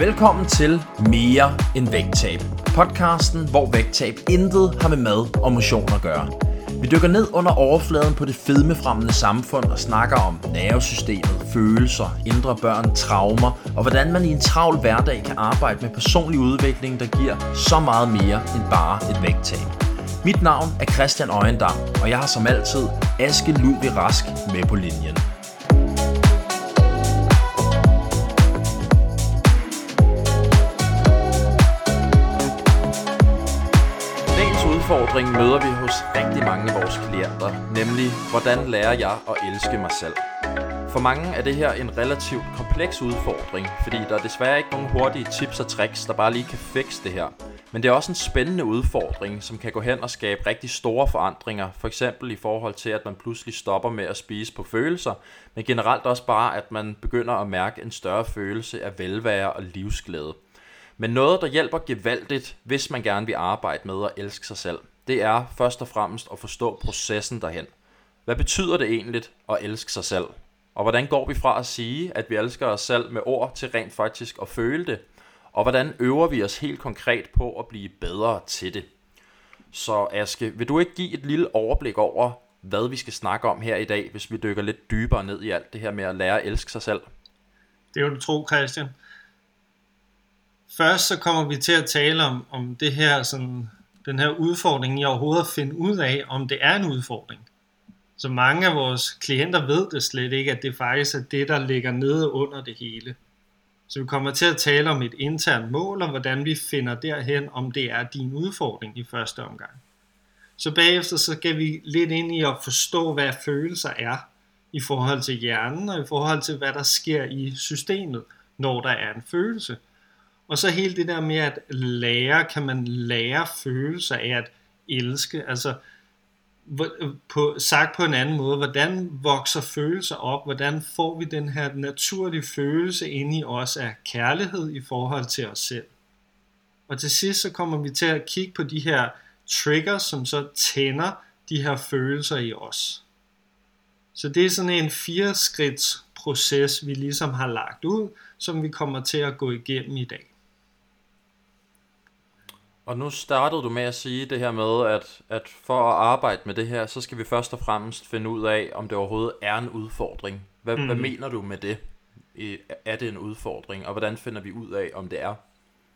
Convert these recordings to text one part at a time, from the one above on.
Velkommen til Mere end vægttab. Podcasten, hvor vægttab intet har med mad og motion at gøre. Vi dykker ned under overfladen på det fedmefremmende samfund og snakker om nervesystemet, følelser, indre børn, traumer og hvordan man i en travl hverdag kan arbejde med personlig udvikling, der giver så meget mere end bare et vægttab. Mit navn er Christian Øjendam, og jeg har som altid Aske Ludvig Rask med på linjen. Udfordring møder vi hos rigtig mange af vores klienter, nemlig hvordan lærer jeg at elske mig selv? For mange er det her en relativt kompleks udfordring, fordi der er desværre ikke nogen hurtige tips og tricks, der bare lige kan fikse det her. Men det er også en spændende udfordring, som kan gå hen og skabe rigtig store forandringer, for eksempel i forhold til, at man pludselig stopper med at spise på følelser, men generelt også bare, at man begynder at mærke en større følelse af velvære og livsglæde. Men noget, der hjælper gevaldigt, hvis man gerne vil arbejde med at elske sig selv, det er først og fremmest at forstå processen derhen. Hvad betyder det egentlig at elske sig selv? Og hvordan går vi fra at sige, at vi elsker os selv med ord, til rent faktisk at føle det? Og hvordan øver vi os helt konkret på at blive bedre til det? Så Aske, vil du ikke give et lille overblik over, hvad vi skal snakke om her i dag, hvis vi dykker lidt dybere ned i alt det her med at lære at elske sig selv? Det er jo du tro, Christian. Først så kommer vi til at tale om, om det her sådan, den her udfordring i overhovedet at finde ud af, om det er en udfordring. Så mange af vores klienter ved det slet ikke, at det faktisk er det, der ligger nede under det hele. Så vi kommer til at tale om et internt mål, og hvordan vi finder derhen, om det er din udfordring i første omgang. Så bagefter så skal vi lidt ind i at forstå, hvad følelser er i forhold til hjernen, og i forhold til, hvad der sker i systemet, når der er en følelse – og så hele det der med at lære, kan man lære følelser af at elske, altså på, sagt på en anden måde, hvordan vokser følelser op, hvordan får vi den her naturlige følelse ind i os af kærlighed i forhold til os selv. Og til sidst så kommer vi til at kigge på de her triggers, som så tænder de her følelser i os. Så det er sådan en fire skridts proces, vi ligesom har lagt ud, som vi kommer til at gå igennem i dag. Og nu startede du med at sige det her med, at, at for at arbejde med det her, så skal vi først og fremmest finde ud af, om det overhovedet er en udfordring. Hvad, mm. hvad mener du med det? Er det en udfordring? Og hvordan finder vi ud af, om det er?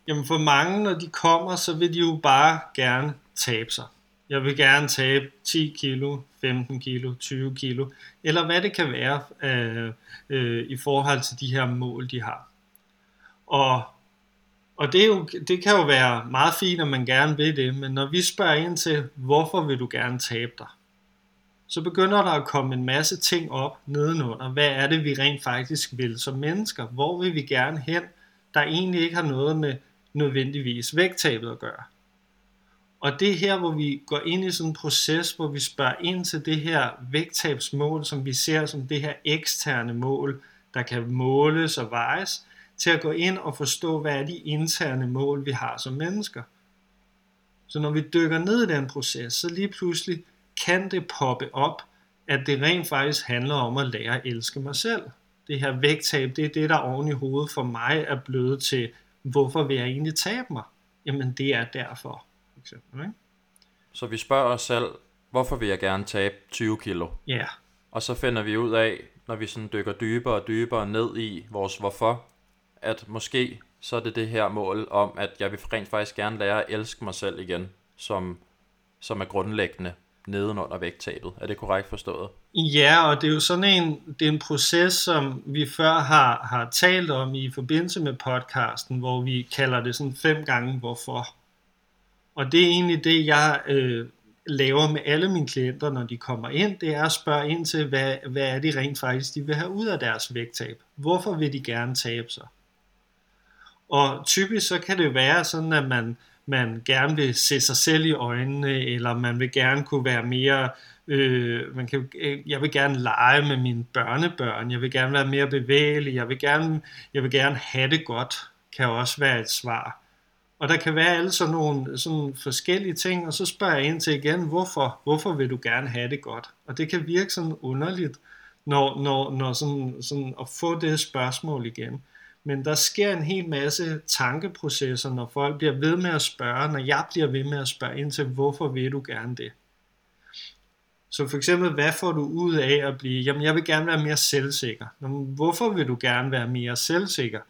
Jamen for mange, når de kommer, så vil de jo bare gerne tabe sig. Jeg vil gerne tabe 10 kilo, 15 kilo, 20 kilo, eller hvad det kan være øh, øh, i forhold til de her mål, de har. Og og det, er jo, det kan jo være meget fint, at man gerne vil det, men når vi spørger ind til, hvorfor vil du gerne tabe dig, så begynder der at komme en masse ting op nedenunder. Hvad er det, vi rent faktisk vil som mennesker? Hvor vil vi gerne hen, der egentlig ikke har noget med nødvendigvis vægttabet at gøre? Og det er her, hvor vi går ind i sådan en proces, hvor vi spørger ind til det her vægttabsmål, som vi ser som det her eksterne mål, der kan måles og vejes, til at gå ind og forstå, hvad er de interne mål, vi har som mennesker. Så når vi dykker ned i den proces, så lige pludselig kan det poppe op, at det rent faktisk handler om at lære at elske mig selv. Det her vægttab, det er det, der oven i hovedet for mig er blevet til, hvorfor vil jeg egentlig tabe mig? Jamen det er derfor. For eksempel, ikke? Så vi spørger os selv, hvorfor vil jeg gerne tabe 20 kilo? Ja. Yeah. Og så finder vi ud af, når vi sådan dykker dybere og dybere ned i vores hvorfor, at måske så er det det her mål om, at jeg vil rent faktisk gerne lære at elske mig selv igen, som, som er grundlæggende nedenunder vægttabet. Er det korrekt forstået? Ja, og det er jo sådan en, det er en proces, som vi før har, har talt om i forbindelse med podcasten, hvor vi kalder det sådan fem gange hvorfor. Og det er egentlig det, jeg øh, laver med alle mine klienter, når de kommer ind, det er at spørge ind til, hvad, hvad er det rent faktisk, de vil have ud af deres vægttab. Hvorfor vil de gerne tabe sig? Og typisk så kan det være sådan, at man, man gerne vil se sig selv i øjnene, eller man vil gerne kunne være mere, øh, man kan, øh, jeg vil gerne lege med mine børnebørn, jeg vil gerne være mere bevægelig, jeg vil gerne, jeg vil gerne have det godt, kan også være et svar. Og der kan være alle sådan nogle sådan forskellige ting, og så spørger jeg ind til igen, hvorfor, hvorfor vil du gerne have det godt? Og det kan virke sådan underligt, når, når, når sådan, sådan at få det spørgsmål igen. Men der sker en hel masse tankeprocesser, når folk bliver ved med at spørge, når jeg bliver ved med at spørge ind til, hvorfor vil du gerne det? Så for eksempel, hvad får du ud af at blive, jamen jeg vil gerne være mere selvsikker. Jamen, hvorfor vil du gerne være mere selvsikker?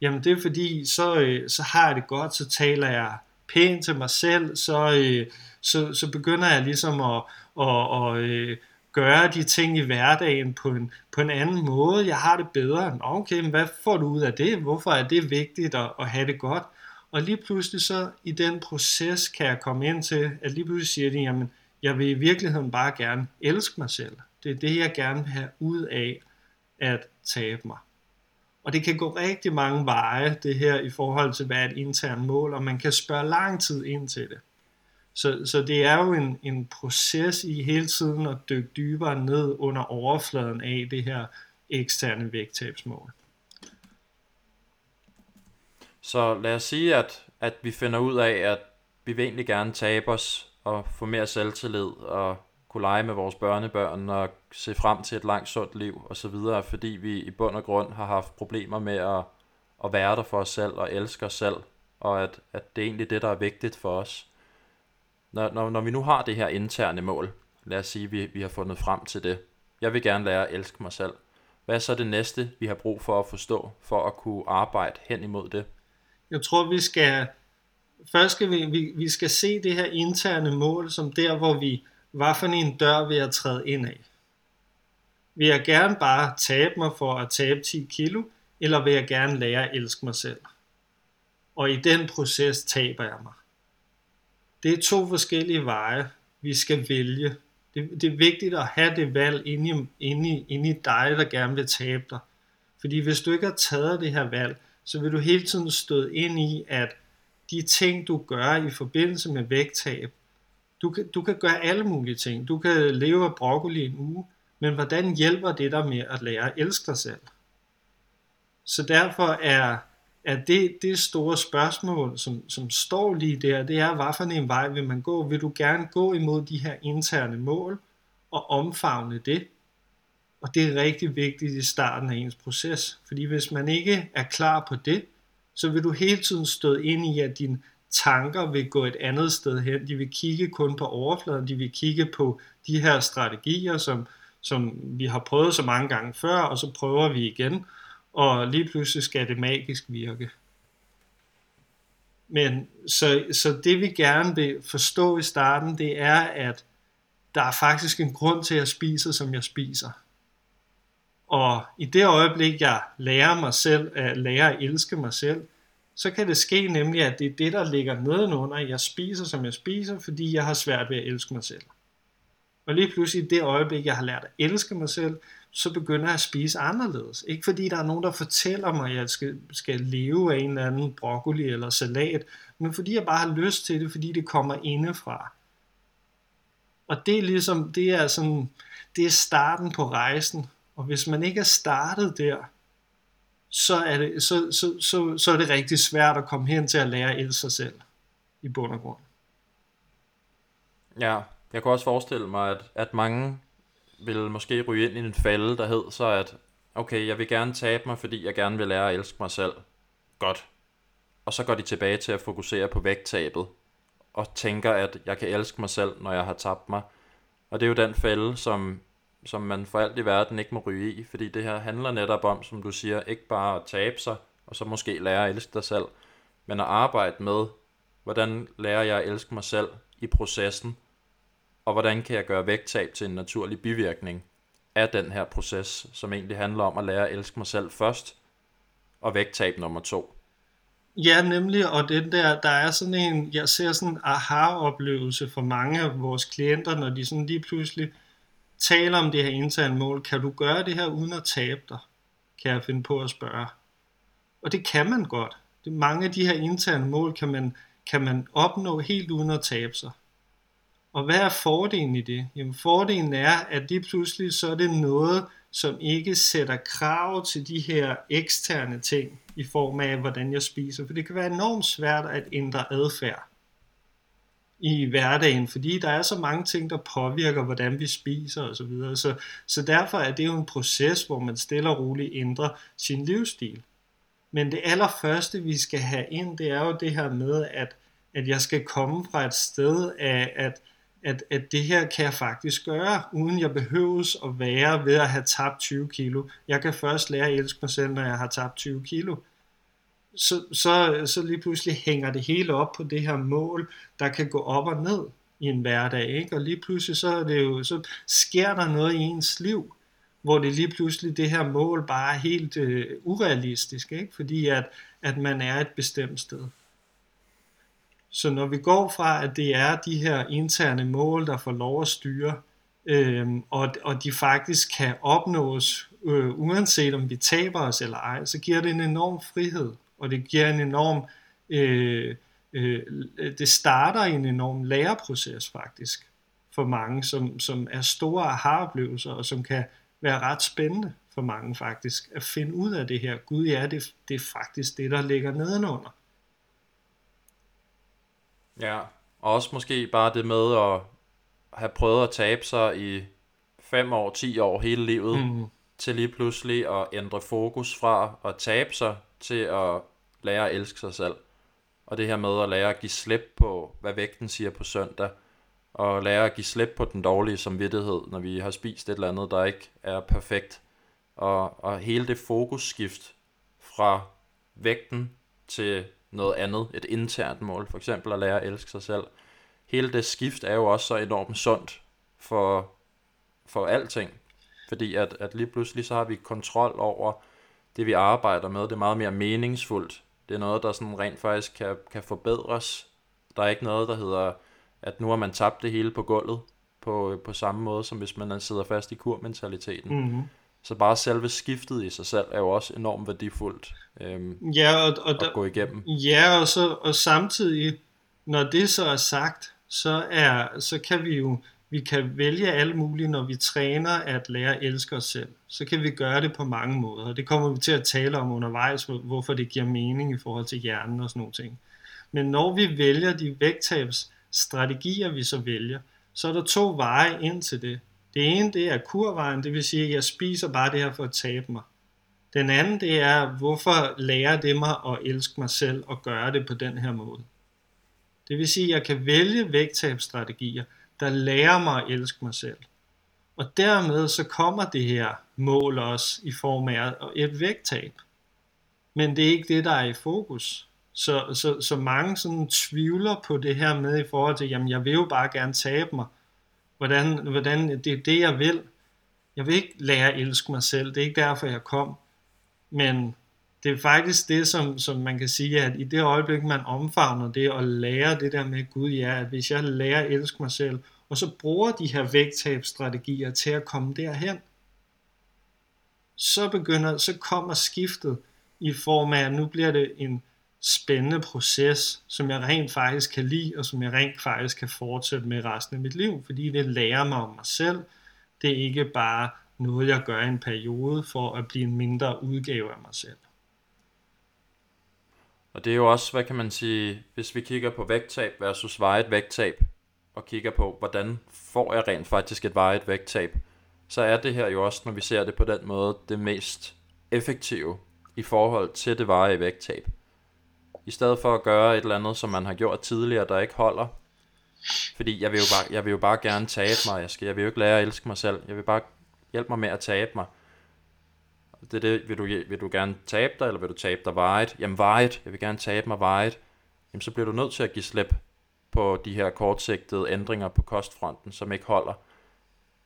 Jamen det er fordi, så, øh, så har jeg det godt, så taler jeg pænt til mig selv, så, øh, så, så begynder jeg ligesom at, at, at, at gøre de ting i hverdagen på en, på en anden måde. Jeg har det bedre. Okay, men hvad får du ud af det? Hvorfor er det vigtigt at, at have det godt? Og lige pludselig så i den proces kan jeg komme ind til, at lige pludselig siger de, jamen jeg vil i virkeligheden bare gerne elske mig selv. Det er det, jeg gerne vil have ud af at tabe mig. Og det kan gå rigtig mange veje, det her i forhold til, hvad er et internt mål, og man kan spørge lang tid ind til det. Så, så det er jo en, en proces i hele tiden at dykke dybere ned under overfladen af det her eksterne vægttabsmål. Så lad os sige, at, at vi finder ud af, at vi vil egentlig gerne tabe os og få mere selvtillid og kunne lege med vores børnebørn og se frem til et langt sundt liv og så videre, fordi vi i bund og grund har haft problemer med at, at være der for os selv og elske os selv, og at, at det er egentlig det, der er vigtigt for os. Når, når, når vi nu har det her interne mål, lad os sige, at vi, vi har fundet frem til det. Jeg vil gerne lære at elske mig selv. Hvad er så det næste, vi har brug for at forstå, for at kunne arbejde hen imod det? Jeg tror, vi skal først skal vi, vi, vi skal se det her interne mål som der, hvor vi, hvad for en dør vil jeg træde ind af? Vil jeg gerne bare tabe mig for at tabe 10 kilo, eller vil jeg gerne lære at elske mig selv? Og i den proces taber jeg mig. Det er to forskellige veje, vi skal vælge. Det, det er vigtigt at have det valg inde i, inde, i, inde i dig, der gerne vil tabe dig. Fordi hvis du ikke har taget det her valg, så vil du hele tiden stå ind i, at de ting, du gør i forbindelse med vægttab, du kan, du kan gøre alle mulige ting. Du kan leve af broccoli en uge, men hvordan hjælper det dig med at lære at elske dig selv? Så derfor er, er det, det store spørgsmål, som, som står lige der, det er, hvad for en vej vil man gå? Vil du gerne gå imod de her interne mål og omfavne det? Og det er rigtig vigtigt i starten af ens proces, fordi hvis man ikke er klar på det, så vil du hele tiden stå ind i, at dine tanker vil gå et andet sted hen. De vil kigge kun på overfladen, de vil kigge på de her strategier, som, som vi har prøvet så mange gange før, og så prøver vi igen, og lige pludselig skal det magisk virke. Men så, så det vi gerne vil forstå i starten, det er, at der er faktisk en grund til, at jeg spiser, som jeg spiser. Og i det øjeblik, jeg lærer mig selv øh, at lære at elske mig selv, så kan det ske nemlig, at det er det, der ligger nedenunder. Jeg spiser, som jeg spiser, fordi jeg har svært ved at elske mig selv. Og lige pludselig i det øjeblik, jeg har lært at elske mig selv, så begynder jeg at spise anderledes. Ikke fordi der er nogen, der fortæller mig, at jeg skal, skal leve af en eller anden broccoli eller salat, men fordi jeg bare har lyst til det, fordi det kommer indefra. Og det er ligesom, det er sådan, det er starten på rejsen, og hvis man ikke er startet der, så er, det, så, så, så, så er det rigtig svært at komme hen til at lære at elske sig selv i bund og grund. Ja, jeg kan også forestille mig, at, at mange vil måske ryge ind i en fælde, der hed så, at okay, jeg vil gerne tabe mig, fordi jeg gerne vil lære at elske mig selv. Godt. Og så går de tilbage til at fokusere på vægttabet, og tænker, at jeg kan elske mig selv, når jeg har tabt mig. Og det er jo den fælde, som som man for alt i verden ikke må ryge i, fordi det her handler netop om, som du siger, ikke bare at tabe sig, og så måske lære at elske dig selv, men at arbejde med, hvordan lærer jeg at elske mig selv i processen, og hvordan kan jeg gøre vægttab til en naturlig bivirkning af den her proces, som egentlig handler om at lære at elske mig selv først, og vægttab nummer to. Ja, nemlig, og den der, der er sådan en, jeg ser sådan en aha-oplevelse for mange af vores klienter, når de sådan lige pludselig taler om det her interne mål, kan du gøre det her uden at tabe dig? Kan jeg finde på at spørge. Og det kan man godt. Mange af de her interne mål kan man, kan man opnå helt uden at tabe sig. Og hvad er fordelen i det? Jamen fordelen er, at det pludselig så er det noget, som ikke sætter krav til de her eksterne ting i form af, hvordan jeg spiser. For det kan være enormt svært at ændre adfærd i hverdagen, fordi der er så mange ting, der påvirker, hvordan vi spiser osv. Så, videre. så, så derfor er det jo en proces, hvor man stille og roligt ændrer sin livsstil. Men det allerførste, vi skal have ind, det er jo det her med, at, at jeg skal komme fra et sted af, at, at, at det her kan jeg faktisk gøre, uden jeg behøves at være ved at have tabt 20 kilo. Jeg kan først lære at elske mig selv, når jeg har tabt 20 kilo. Så, så, så lige pludselig hænger det hele op på det her mål, der kan gå op og ned i en hverdag. Ikke? Og lige pludselig så, er det jo, så sker der noget i ens liv, hvor det lige pludselig det her mål bare er helt øh, urealistisk, ikke? fordi at, at man er et bestemt sted. Så når vi går fra, at det er de her interne mål, der får lov at styre, øh, og, og de faktisk kan opnås, øh, uanset om vi taber os eller ej, så giver det en enorm frihed, og det giver en enorm, øh, øh, det starter en enorm læreproces faktisk, for mange, som, som er store aha-oplevelser, og som kan være ret spændende for mange faktisk, at finde ud af det her. Gud ja, det, det er faktisk det, der ligger nedenunder. Ja, og også måske bare det med at have prøvet at tabe sig i 5 år, 10 år, hele livet, mm. til lige pludselig at ændre fokus fra at tabe sig til at lære at elske sig selv. Og det her med at lære at give slip på, hvad vægten siger på søndag, og lære at give slip på den dårlige samvittighed, når vi har spist et eller andet, der ikke er perfekt. Og, og hele det fokusskift fra vægten til noget andet, et internt mål, for eksempel at lære at elske sig selv. Hele det skift er jo også så enormt sundt for, for alting, fordi at, at lige pludselig så har vi kontrol over det, vi arbejder med. Det er meget mere meningsfuldt. Det er noget, der sådan rent faktisk kan, kan forbedres. Der er ikke noget, der hedder, at nu har man tabt det hele på gulvet, på, på samme måde, som hvis man sidder fast i kurmentaliteten. Mm-hmm. Så bare selve skiftet i sig selv er jo også enormt værdifuldt øhm, ja, og, og at der, gå igennem. Ja, og, så, og samtidig, når det så er sagt, så, er, så kan vi jo vi kan vælge alle mulige, når vi træner at lære at elske os selv. Så kan vi gøre det på mange måder. Det kommer vi til at tale om undervejs, hvorfor det giver mening i forhold til hjernen og sådan nogle ting. Men når vi vælger de vægttabsstrategier, vi så vælger, så er der to veje ind til det. Det ene, det er kurvejen, det vil sige, at jeg spiser bare det her for at tabe mig. Den anden, det er, hvorfor lærer det mig at elske mig selv og gøre det på den her måde. Det vil sige, at jeg kan vælge vægttabsstrategier, der lærer mig at elske mig selv. Og dermed så kommer det her mål også i form af et vægttab. Men det er ikke det, der er i fokus. Så, så, så mange sådan tvivler på det her med i forhold til, jamen jeg vil jo bare gerne tabe mig. Hvordan, hvordan det er det, jeg vil. Jeg vil ikke lære at elske mig selv. Det er ikke derfor, jeg kom. Men det er faktisk det, som, som man kan sige, at i det øjeblik, man omfavner det og lærer det der med Gud, ja, at hvis jeg lærer at elske mig selv, og så bruger de her vægttabsstrategier til at komme derhen, så begynder, så kommer skiftet i form af, at nu bliver det en spændende proces, som jeg rent faktisk kan lide, og som jeg rent faktisk kan fortsætte med resten af mit liv, fordi det lærer mig om mig selv. Det er ikke bare noget, jeg gør i en periode for at blive en mindre udgave af mig selv. Og det er jo også, hvad kan man sige, hvis vi kigger på vægttab versus vejet vægttab, og kigger på, hvordan får jeg rent faktisk et vejet vægttab, så er det her jo også, når vi ser det på den måde, det mest effektive i forhold til det varige vægttab. I stedet for at gøre et eller andet, som man har gjort tidligere, der ikke holder. Fordi jeg vil jo bare, jeg vil jo bare gerne tabe mig. Jeg, skal, jeg vil jo ikke lære at elske mig selv. Jeg vil bare hjælpe mig med at tabe mig. Det er det, vil du, vil du gerne tabe dig, eller vil du tabe dig vejet? Jamen vejet, jeg vil gerne tabe mig vejet. Jamen så bliver du nødt til at give slip på de her kortsigtede ændringer på kostfronten, som ikke holder.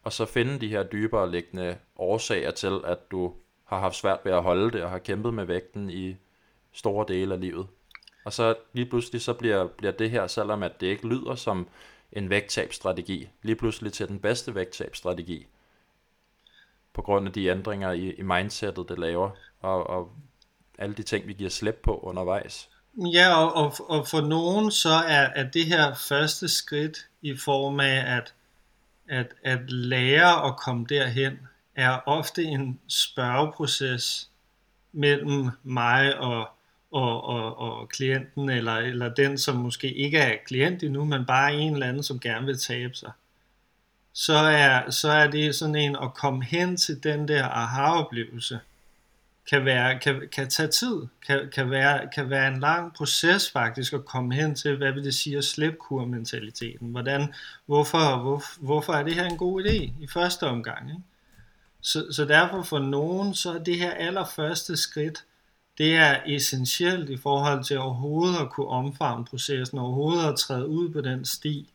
Og så finde de her dybere liggende årsager til, at du har haft svært ved at holde det, og har kæmpet med vægten i store dele af livet. Og så lige pludselig så bliver, bliver det her, selvom at det ikke lyder som en vægttabsstrategi, lige pludselig til den bedste vægttabsstrategi på grund af de ændringer i, i mindsetet, det laver, og, og alle de ting, vi giver slip på undervejs. Ja, og, og, og for nogen så er, er det her første skridt i form af at, at, at lære at komme derhen, er ofte en spørgeproces mellem mig og, og, og, og klienten, eller, eller den, som måske ikke er klient endnu, men bare en eller anden, som gerne vil tabe sig så er, så er det sådan en at komme hen til den der aha-oplevelse, kan, være, kan, kan tage tid, kan, kan, være, kan være en lang proces faktisk at komme hen til, hvad vil det sige at slippe kurmentaliteten? Hvordan, hvorfor, hvor, hvorfor er det her en god idé i første omgang? Ikke? Så, så derfor for nogen, så er det her allerførste skridt, det er essentielt i forhold til overhovedet at kunne omfavne processen, overhovedet at træde ud på den sti.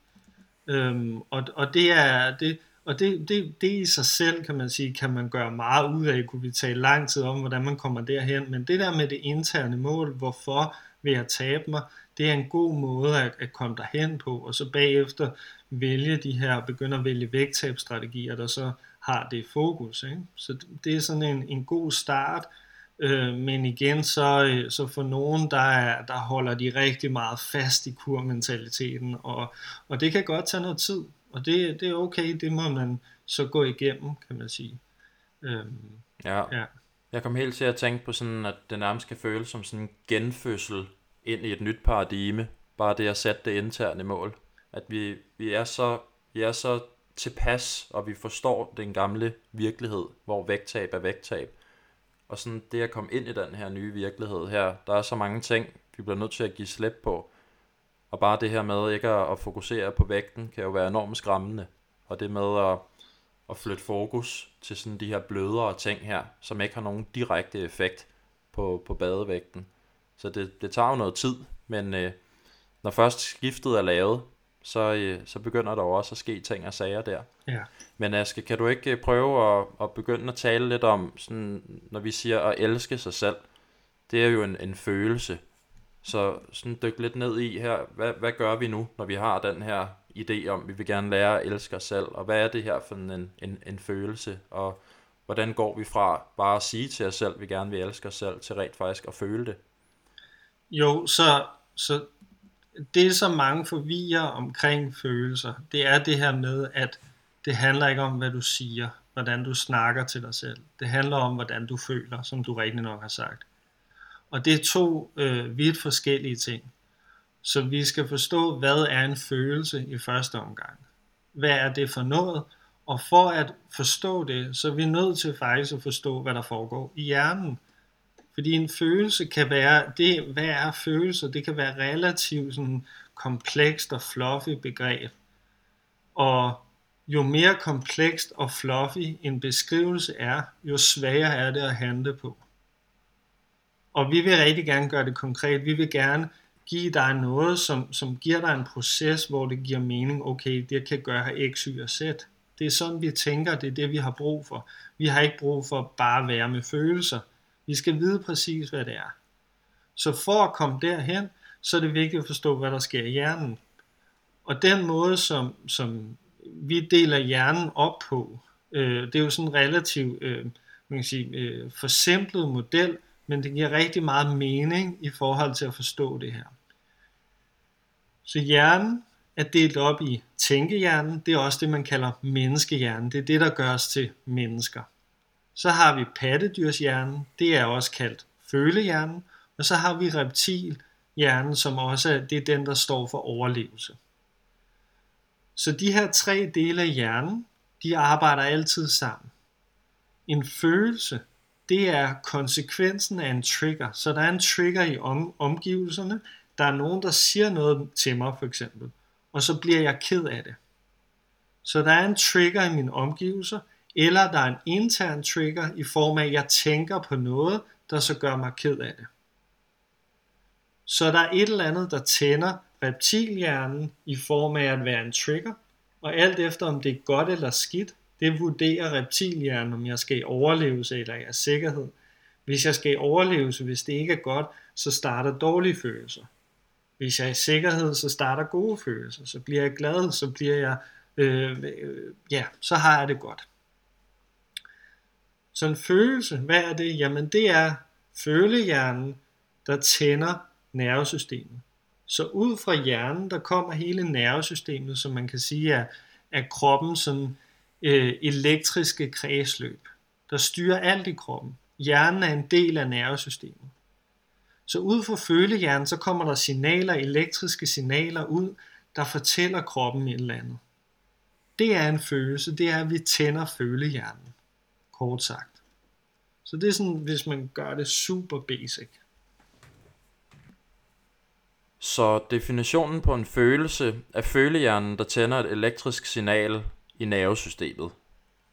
Øhm, og, og det er det, og det, det, det i sig selv, kan man sige, kan man gøre meget ud af, kunne vi tale lang tid om, hvordan man kommer derhen, men det der med det interne mål, hvorfor vil jeg tabe mig, det er en god måde at, at komme derhen på, og så bagefter vælge de her, begynde at vælge vægttabstrategier, der så har det fokus. Ikke? Så det er sådan en, en god start, øh, men igen, så, øh, så for nogen, der, er, der holder de rigtig meget fast i kurmentaliteten, og, og det kan godt tage noget tid, og det, det er okay, det må man så gå igennem, kan man sige. Øhm, ja. ja. Jeg kom helt til at tænke på sådan, at det nærmest kan føles som sådan en genfødsel ind i et nyt paradigme, bare det at sætte det interne mål. At vi, vi, er så, vi er så tilpas, og vi forstår den gamle virkelighed, hvor vægttab er vægttab. Og sådan det at komme ind i den her nye virkelighed her, der er så mange ting, vi bliver nødt til at give slip på. Og bare det her med ikke at, at fokusere på vægten, kan jo være enormt skræmmende. Og det med at, at flytte fokus til sådan de her blødere ting her, som ikke har nogen direkte effekt på, på badevægten. Så det, det tager jo noget tid, men øh, når først skiftet er lavet, så, øh, så begynder der jo også at ske ting og sager der. Ja. Men Aske, kan du ikke øh, prøve at, at begynde at tale lidt om, sådan, når vi siger at elske sig selv, det er jo en, en følelse. Så sådan dyk lidt ned i her, hvad, hvad gør vi nu, når vi har den her idé om, vi vil gerne lære at elske os selv, og hvad er det her for en, en, en følelse, og hvordan går vi fra bare at sige til os selv, at vi gerne vil elske os selv, til rent faktisk at føle det? Jo, så, så det som mange forvirrer omkring følelser, det er det her med, at det handler ikke om, hvad du siger, hvordan du snakker til dig selv. Det handler om, hvordan du føler, som du rigtig nok har sagt. Og det er to øh, vidt forskellige ting. Så vi skal forstå, hvad er en følelse i første omgang. Hvad er det for noget? Og for at forstå det, så er vi nødt til faktisk at forstå, hvad der foregår i hjernen. Fordi en følelse kan være, det, hvad er følelser? Det kan være relativt sådan komplekst og fluffy begreb. Og jo mere komplekst og fluffy en beskrivelse er, jo sværere er det at handle på. Og vi vil rigtig gerne gøre det konkret. Vi vil gerne give dig noget, som, som giver dig en proces, hvor det giver mening, okay, det kan gøre X, Y og Z. Det er sådan, vi tænker, det er det, vi har brug for. Vi har ikke brug for bare at være med følelser. Vi skal vide præcis, hvad det er. Så for at komme derhen, så er det vigtigt at forstå, hvad der sker i hjernen. Og den måde, som, som vi deler hjernen op på, øh, det er jo sådan en relativt øh, man kan sige, øh, forsimplet model, men det giver rigtig meget mening i forhold til at forstå det her. Så hjernen er delt op i tænkehjernen, det er også det, man kalder menneskehjernen. Det er det, der gør os til mennesker. Så har vi pattedyrshjernen, det er også kaldt følehjernen, og så har vi reptilhjernen, som også er, det er den, der står for overlevelse. Så de her tre dele af hjernen, de arbejder altid sammen. En følelse, det er konsekvensen af en trigger. Så der er en trigger i om, omgivelserne. Der er nogen, der siger noget til mig for eksempel, og så bliver jeg ked af det. Så der er en trigger i mine omgivelser, eller der er en intern trigger i form af, at jeg tænker på noget, der så gør mig ked af det. Så der er et eller andet, der tænder reptilhjernen i form af at være en trigger, og alt efter om det er godt eller skidt, det vurderer reptilhjernen, om jeg skal i overlevelse eller jeg er sikkerhed. Hvis jeg skal i overlevelse, hvis det ikke er godt, så starter dårlige følelser. Hvis jeg er i sikkerhed, så starter gode følelser. Så bliver jeg glad, så bliver jeg, øh, øh, ja, så har jeg det godt. Så en følelse, hvad er det? Jamen det er følehjernen, der tænder nervesystemet. Så ud fra hjernen, der kommer hele nervesystemet, som man kan sige er, er kroppen sådan øh, elektriske kredsløb, der styrer alt i kroppen. Hjernen er en del af nervesystemet. Så ud fra følehjernen, så kommer der signaler, elektriske signaler ud, der fortæller kroppen et eller andet. Det er en følelse, det er, at vi tænder følehjernen, kort sagt. Så det er sådan, hvis man gør det super basic. Så definitionen på en følelse er følehjernen, der tænder et elektrisk signal i nervesystemet.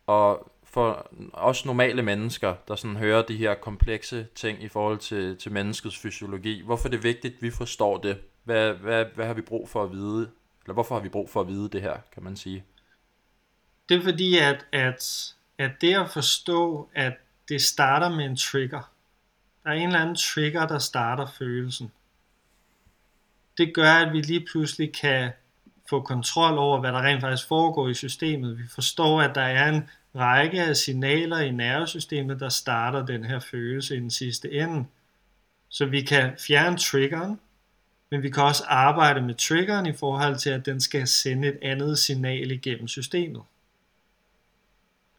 Og for os normale mennesker, der sådan hører de her komplekse ting i forhold til, til menneskets fysiologi, hvorfor er det vigtigt, at vi forstår det? Hvad, hvad, hvad har vi brug for at vide? Eller hvorfor har vi brug for at vide det her, kan man sige? Det er fordi, at, at, at det at forstå, at det starter med en trigger. Der er en eller anden trigger, der starter følelsen. Det gør, at vi lige pludselig kan få kontrol over, hvad der rent faktisk foregår i systemet. Vi forstår, at der er en række af signaler i nervesystemet, der starter den her følelse i den sidste ende. Så vi kan fjerne triggeren, men vi kan også arbejde med triggeren i forhold til, at den skal sende et andet signal igennem systemet.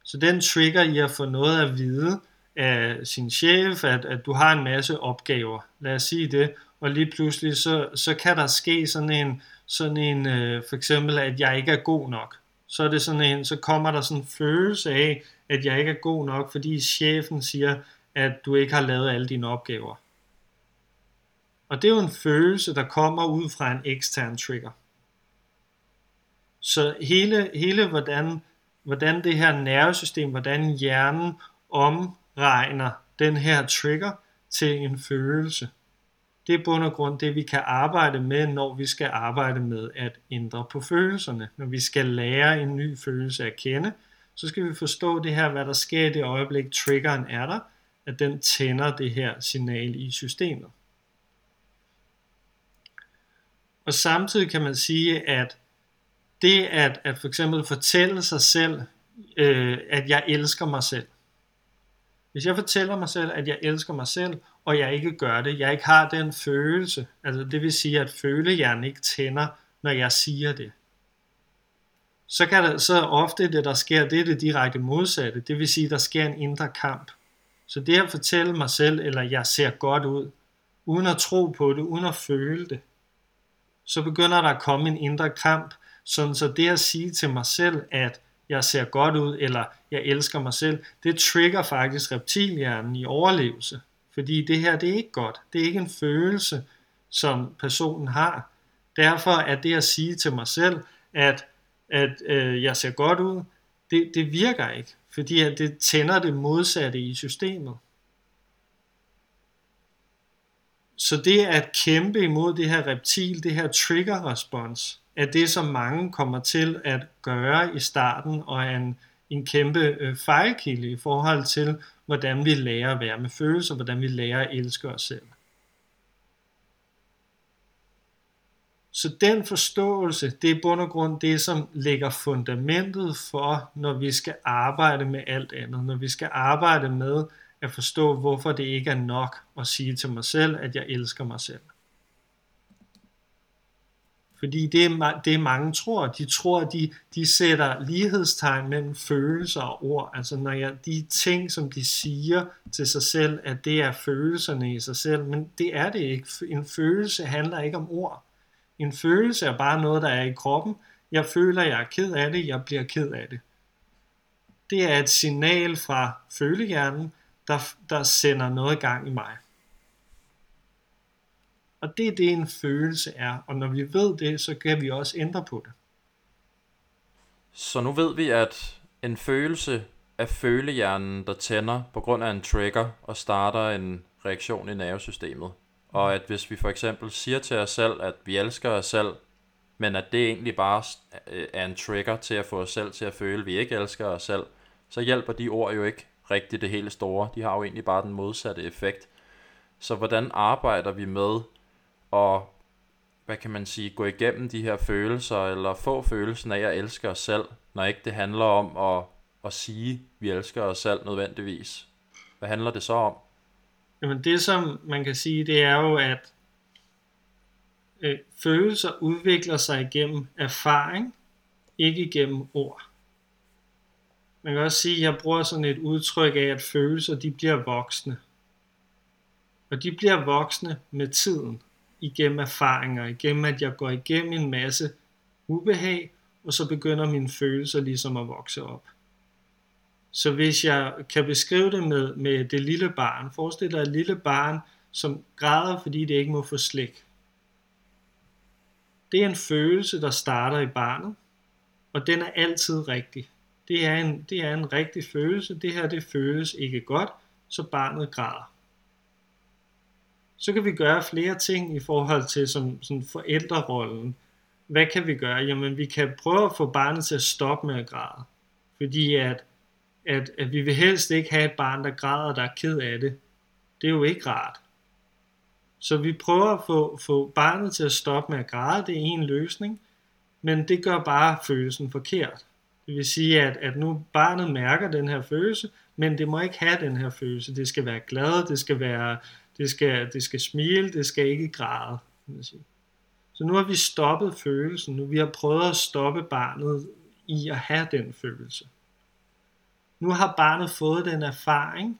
Så den trigger i at få noget at vide af sin chef, at, at du har en masse opgaver, lad os sige det, og lige pludselig så, så kan der ske sådan en, sådan en øh, for eksempel, at jeg ikke er god nok. Så er det sådan en, så kommer der sådan en følelse af, at jeg ikke er god nok, fordi chefen siger, at du ikke har lavet alle dine opgaver. Og det er jo en følelse, der kommer ud fra en ekstern trigger. Så hele, hele hvordan, hvordan det her nervesystem, hvordan hjernen omregner den her trigger til en følelse. Det er bund og grund det, vi kan arbejde med, når vi skal arbejde med at ændre på følelserne. Når vi skal lære en ny følelse at kende, så skal vi forstå det her, hvad der sker i det øjeblik, triggeren er der, at den tænder det her signal i systemet. Og samtidig kan man sige, at det at, at for eksempel fortælle sig selv, øh, at jeg elsker mig selv. Hvis jeg fortæller mig selv, at jeg elsker mig selv, og jeg ikke gør det, jeg ikke har den følelse, altså det vil sige, at følehjernen ikke tænder, når jeg siger det. Så, kan der, så ofte det, der sker, det er det direkte modsatte. Det vil sige, at der sker en indre kamp. Så det at fortælle mig selv, eller jeg ser godt ud, uden at tro på det, uden at føle det, så begynder der at komme en indre kamp, sådan så det at sige til mig selv, at jeg ser godt ud, eller jeg elsker mig selv, det trigger faktisk reptilhjernen i overlevelse. Fordi det her, det er ikke godt. Det er ikke en følelse, som personen har. Derfor er det at sige til mig selv, at, at øh, jeg ser godt ud, det, det virker ikke. Fordi at det tænder det modsatte i systemet. Så det at kæmpe imod det her reptil, det her trigger-respons, er det, som mange kommer til at gøre i starten, og er en, en kæmpe øh, fejlkilde i forhold til, hvordan vi lærer at være med følelser, hvordan vi lærer at elske os selv. Så den forståelse, det er bund og grund det, som lægger fundamentet for, når vi skal arbejde med alt andet. Når vi skal arbejde med at forstå, hvorfor det ikke er nok at sige til mig selv, at jeg elsker mig selv. Fordi det er, det mange tror. De tror, de, de sætter lighedstegn mellem følelser og ord. Altså når jeg, de ting, som de siger til sig selv, at det er følelserne i sig selv. Men det er det ikke. En følelse handler ikke om ord. En følelse er bare noget, der er i kroppen. Jeg føler, jeg er ked af det. Jeg bliver ked af det. Det er et signal fra følehjernen, der, der sender noget i gang i mig. Og det er det, en følelse er. Og når vi ved det, så kan vi også ændre på det. Så nu ved vi, at en følelse er følehjernen, der tænder på grund af en trigger og starter en reaktion i nervesystemet. Og at hvis vi for eksempel siger til os selv, at vi elsker os selv, men at det egentlig bare øh, er en trigger til at få os selv til at føle, at vi ikke elsker os selv, så hjælper de ord jo ikke rigtig det hele store. De har jo egentlig bare den modsatte effekt. Så hvordan arbejder vi med og hvad kan man sige, gå igennem de her følelser, eller få følelsen af at elsker os selv, når ikke det handler om at, at sige, at vi elsker os selv nødvendigvis. Hvad handler det så om? Jamen det som man kan sige, det er jo, at øh, følelser udvikler sig igennem erfaring, ikke igennem ord. Man kan også sige, at jeg bruger sådan et udtryk af, at følelser de bliver voksne. Og de bliver voksne med tiden, igennem erfaringer, igennem at jeg går igennem en masse ubehag, og så begynder mine følelser ligesom at vokse op. Så hvis jeg kan beskrive det med, med det lille barn, forestil dig et lille barn, som græder, fordi det ikke må få slik. Det er en følelse, der starter i barnet, og den er altid rigtig. Det er en, det er en rigtig følelse. Det her, det føles ikke godt, så barnet græder. Så kan vi gøre flere ting i forhold til som, som forældrerollen. Hvad kan vi gøre? Jamen, vi kan prøve at få barnet til at stoppe med at græde. Fordi at, at, at vi vil helst ikke have et barn, der græder, der er ked af det. Det er jo ikke rart. Så vi prøver at få, få barnet til at stoppe med at græde. Det er en løsning. Men det gør bare følelsen forkert. Det vil sige, at, at nu barnet mærker den her følelse, men det må ikke have den her følelse. Det skal være glad, det skal være, det skal, det skal smile, det skal ikke græde. Sige. Så nu har vi stoppet følelsen, nu vi har prøvet at stoppe barnet i at have den følelse. Nu har barnet fået den erfaring,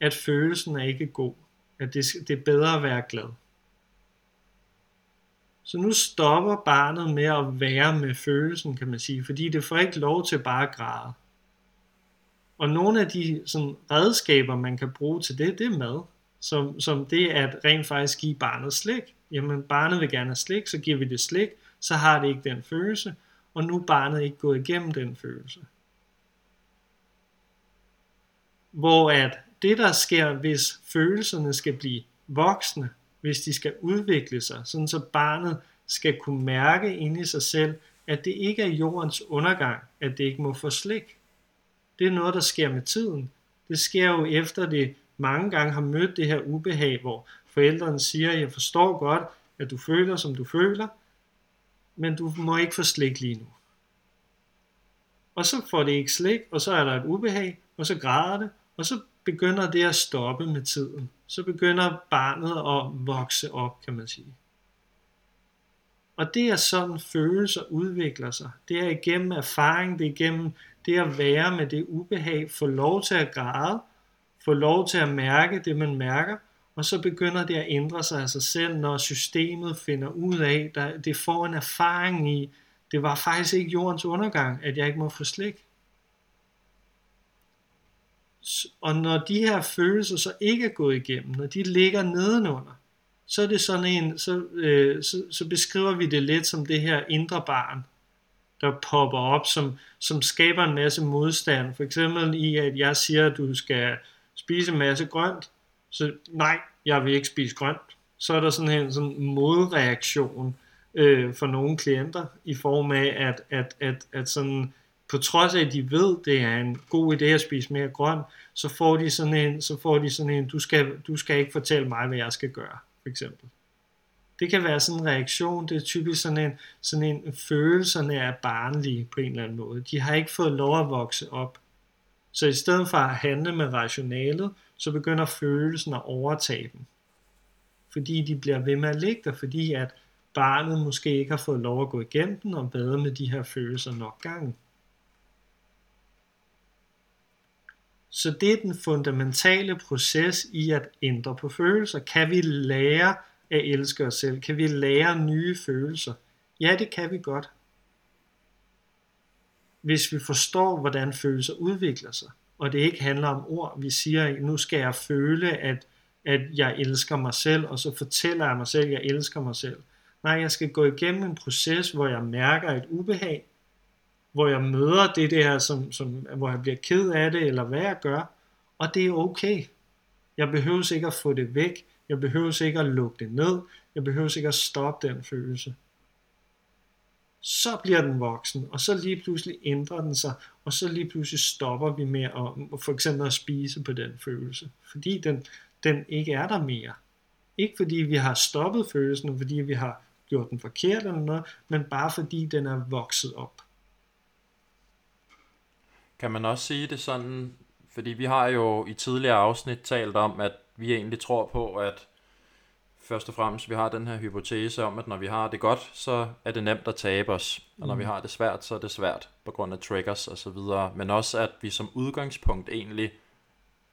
at følelsen er ikke god, at det, det er bedre at være glad. Så nu stopper barnet med at være med følelsen, kan man sige, fordi det får ikke lov til bare at græde. Og nogle af de sådan, redskaber, man kan bruge til det, det er mad. Som, som det at rent faktisk give barnet slik. Jamen, barnet vil gerne have slik, så giver vi det slik, så har det ikke den følelse, og nu er barnet ikke gået igennem den følelse. Hvor at det, der sker, hvis følelserne skal blive voksne, hvis de skal udvikle sig, sådan så barnet skal kunne mærke inde i sig selv, at det ikke er jordens undergang, at det ikke må få slik. Det er noget, der sker med tiden. Det sker jo efter det mange gange har mødt det her ubehag, hvor forældrene siger, jeg forstår godt, at du føler, som du føler, men du må ikke få slik lige nu. Og så får det ikke slik, og så er der et ubehag, og så græder det, og så begynder det at stoppe med tiden. Så begynder barnet at vokse op, kan man sige. Og det er sådan følelser udvikler sig. Det er igennem erfaring, det er igennem det at være med det ubehag, få lov til at græde, få lov til at mærke det, man mærker, og så begynder det at ændre sig af sig selv, når systemet finder ud af, at det får en erfaring i, det var faktisk ikke jordens undergang, at jeg ikke må få slik. Og når de her følelser så ikke er gået igennem, når de ligger nedenunder, så er det sådan en, så, øh, så, så beskriver vi det lidt som det her indre barn, der popper op, som, som skaber en masse modstand. For eksempel i, at jeg siger, at du skal spise en masse grønt, så nej, jeg vil ikke spise grønt. Så er der sådan en sådan modreaktion øh, for nogle klienter, i form af, at, at, at, at sådan, på trods af, at de ved, det er en god idé at spise mere grønt, så får de sådan en, så får de sådan en du, skal, du skal ikke fortælle mig, hvad jeg skal gøre, for eksempel. Det kan være sådan en reaktion, det er typisk sådan en, sådan en følelserne er barnlige på en eller anden måde. De har ikke fået lov at vokse op. Så i stedet for at handle med rationalet, så begynder følelsen at overtage dem. Fordi de bliver ved med at ligge der, fordi at barnet måske ikke har fået lov at gå igennem den og bade med de her følelser nok gange. Så det er den fundamentale proces i at ændre på følelser. Kan vi lære at elske os selv? Kan vi lære nye følelser? Ja, det kan vi godt. Hvis vi forstår, hvordan følelser udvikler sig, og det ikke handler om ord. Vi siger, nu skal jeg føle, at, at jeg elsker mig selv, og så fortæller jeg mig selv, at jeg elsker mig selv. Nej, jeg skal gå igennem en proces, hvor jeg mærker et ubehag, hvor jeg møder det der, som, som, hvor jeg bliver ked af det, eller hvad jeg gør, og det er okay. Jeg behøver ikke at få det væk, jeg behøver ikke at lukke det ned, jeg behøver ikke at stoppe den følelse. Så bliver den voksen, og så lige pludselig ændrer den sig, og så lige pludselig stopper vi med at for eksempel at spise på den følelse, fordi den, den ikke er der mere. Ikke fordi vi har stoppet følelsen, fordi vi har gjort den forkert eller noget, men bare fordi den er vokset op. Kan man også sige det sådan, fordi vi har jo i tidligere afsnit talt om, at vi egentlig tror på, at først og fremmest vi har den her hypotese om, at når vi har det godt, så er det nemt at tabe os, og når mm. vi har det svært, så er det svært på grund af triggers og så videre, men også at vi som udgangspunkt egentlig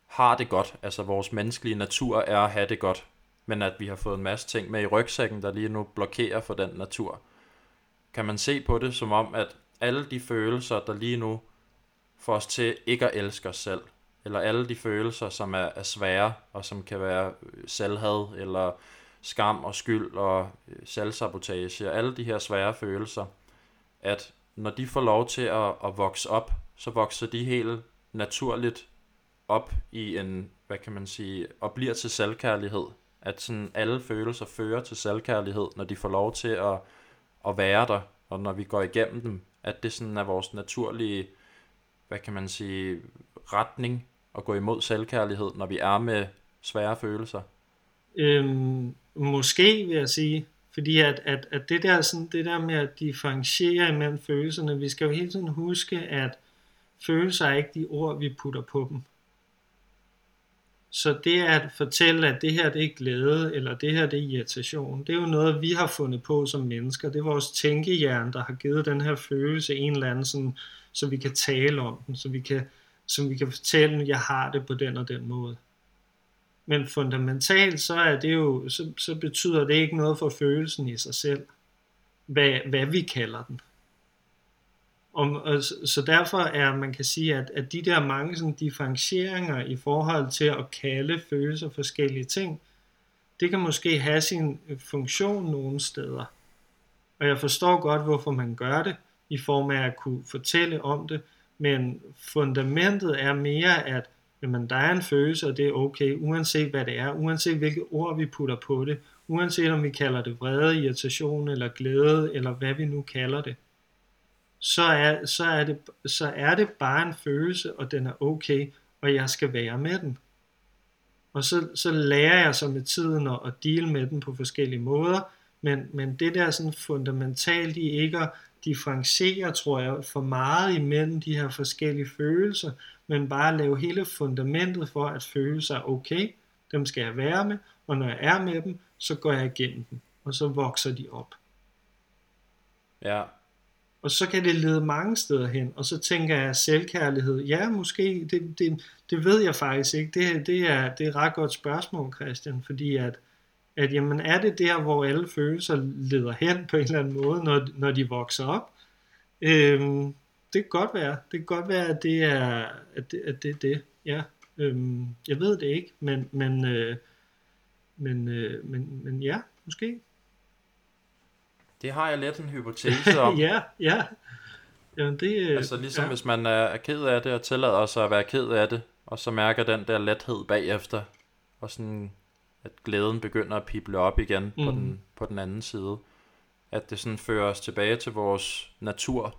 har det godt, altså vores menneskelige natur er at have det godt, men at vi har fået en masse ting med i rygsækken, der lige nu blokerer for den natur. Kan man se på det som om, at alle de følelser, der lige nu får os til ikke at elske os selv. Eller alle de følelser, som er, er svære, og som kan være selvhad, eller skam og skyld og øh, selvsabotage, og alle de her svære følelser, at når de får lov til at, at vokse op, så vokser de helt naturligt op i en, hvad kan man sige, og bliver til selvkærlighed. At sådan alle følelser fører til selvkærlighed, når de får lov til at, at være der, og når vi går igennem dem, at det sådan er vores naturlige, hvad kan man sige, retning at gå imod selvkærlighed, når vi er med svære følelser? Øhm, måske vil jeg sige, fordi at, at, at det, der, sådan, det der med at differentiere imellem følelserne, vi skal jo hele tiden huske, at følelser er ikke de ord, vi putter på dem. Så det at fortælle, at det her det er glæde, eller det her det er irritation, det er jo noget, vi har fundet på som mennesker. Det er vores tænkehjerne, der har givet den her følelse en eller anden, sådan, så vi kan tale om den, så vi kan, så vi kan fortælle, at jeg har det på den og den måde. Men fundamentalt, så er det jo, så, så betyder det ikke noget for følelsen i sig selv, hvad, hvad vi kalder den. Og, og, så derfor er, man kan sige, at, at de der mange sådan differentieringer i forhold til at kalde følelser forskellige ting, det kan måske have sin øh, funktion nogle steder. Og jeg forstår godt, hvorfor man gør det, i form af at kunne fortælle om det, men fundamentet er mere, at jamen, der er en følelse, og det er okay, uanset hvad det er, uanset hvilke ord vi putter på det, uanset om vi kalder det vrede, irritation eller glæde, eller hvad vi nu kalder det så er, så, er det, så er det bare en følelse, og den er okay, og jeg skal være med den. Og så, så lærer jeg så med tiden at, at deal med den på forskellige måder, men, men det der sådan fundamentalt i ikke at differentiere, tror jeg, for meget imellem de her forskellige følelser, men bare lave hele fundamentet for, at følelser er okay, dem skal jeg være med, og når jeg er med dem, så går jeg igennem dem, og så vokser de op. Ja, og så kan det lede mange steder hen, og så tænker jeg selvkærlighed, ja måske, det, det, det ved jeg faktisk ikke, det, det, er, det er et ret godt spørgsmål Christian, fordi at, at jamen, er det der, hvor alle følelser leder hen på en eller anden måde, når, når de vokser op? Øhm, det kan godt være, det kan godt være, at det er at det, at det, er det. ja. Øhm, jeg ved det ikke, men, men, øh, men, øh, men, men ja, måske. Det har jeg lidt en hypotese om. ja, ja. Jamen det, øh, altså ligesom ja. hvis man er ked af det og tillader sig at være ked af det, og så mærker den der lethed bagefter, og sådan at glæden begynder at pible op igen mm. på, den, på den anden side. At det sådan fører os tilbage til vores natur,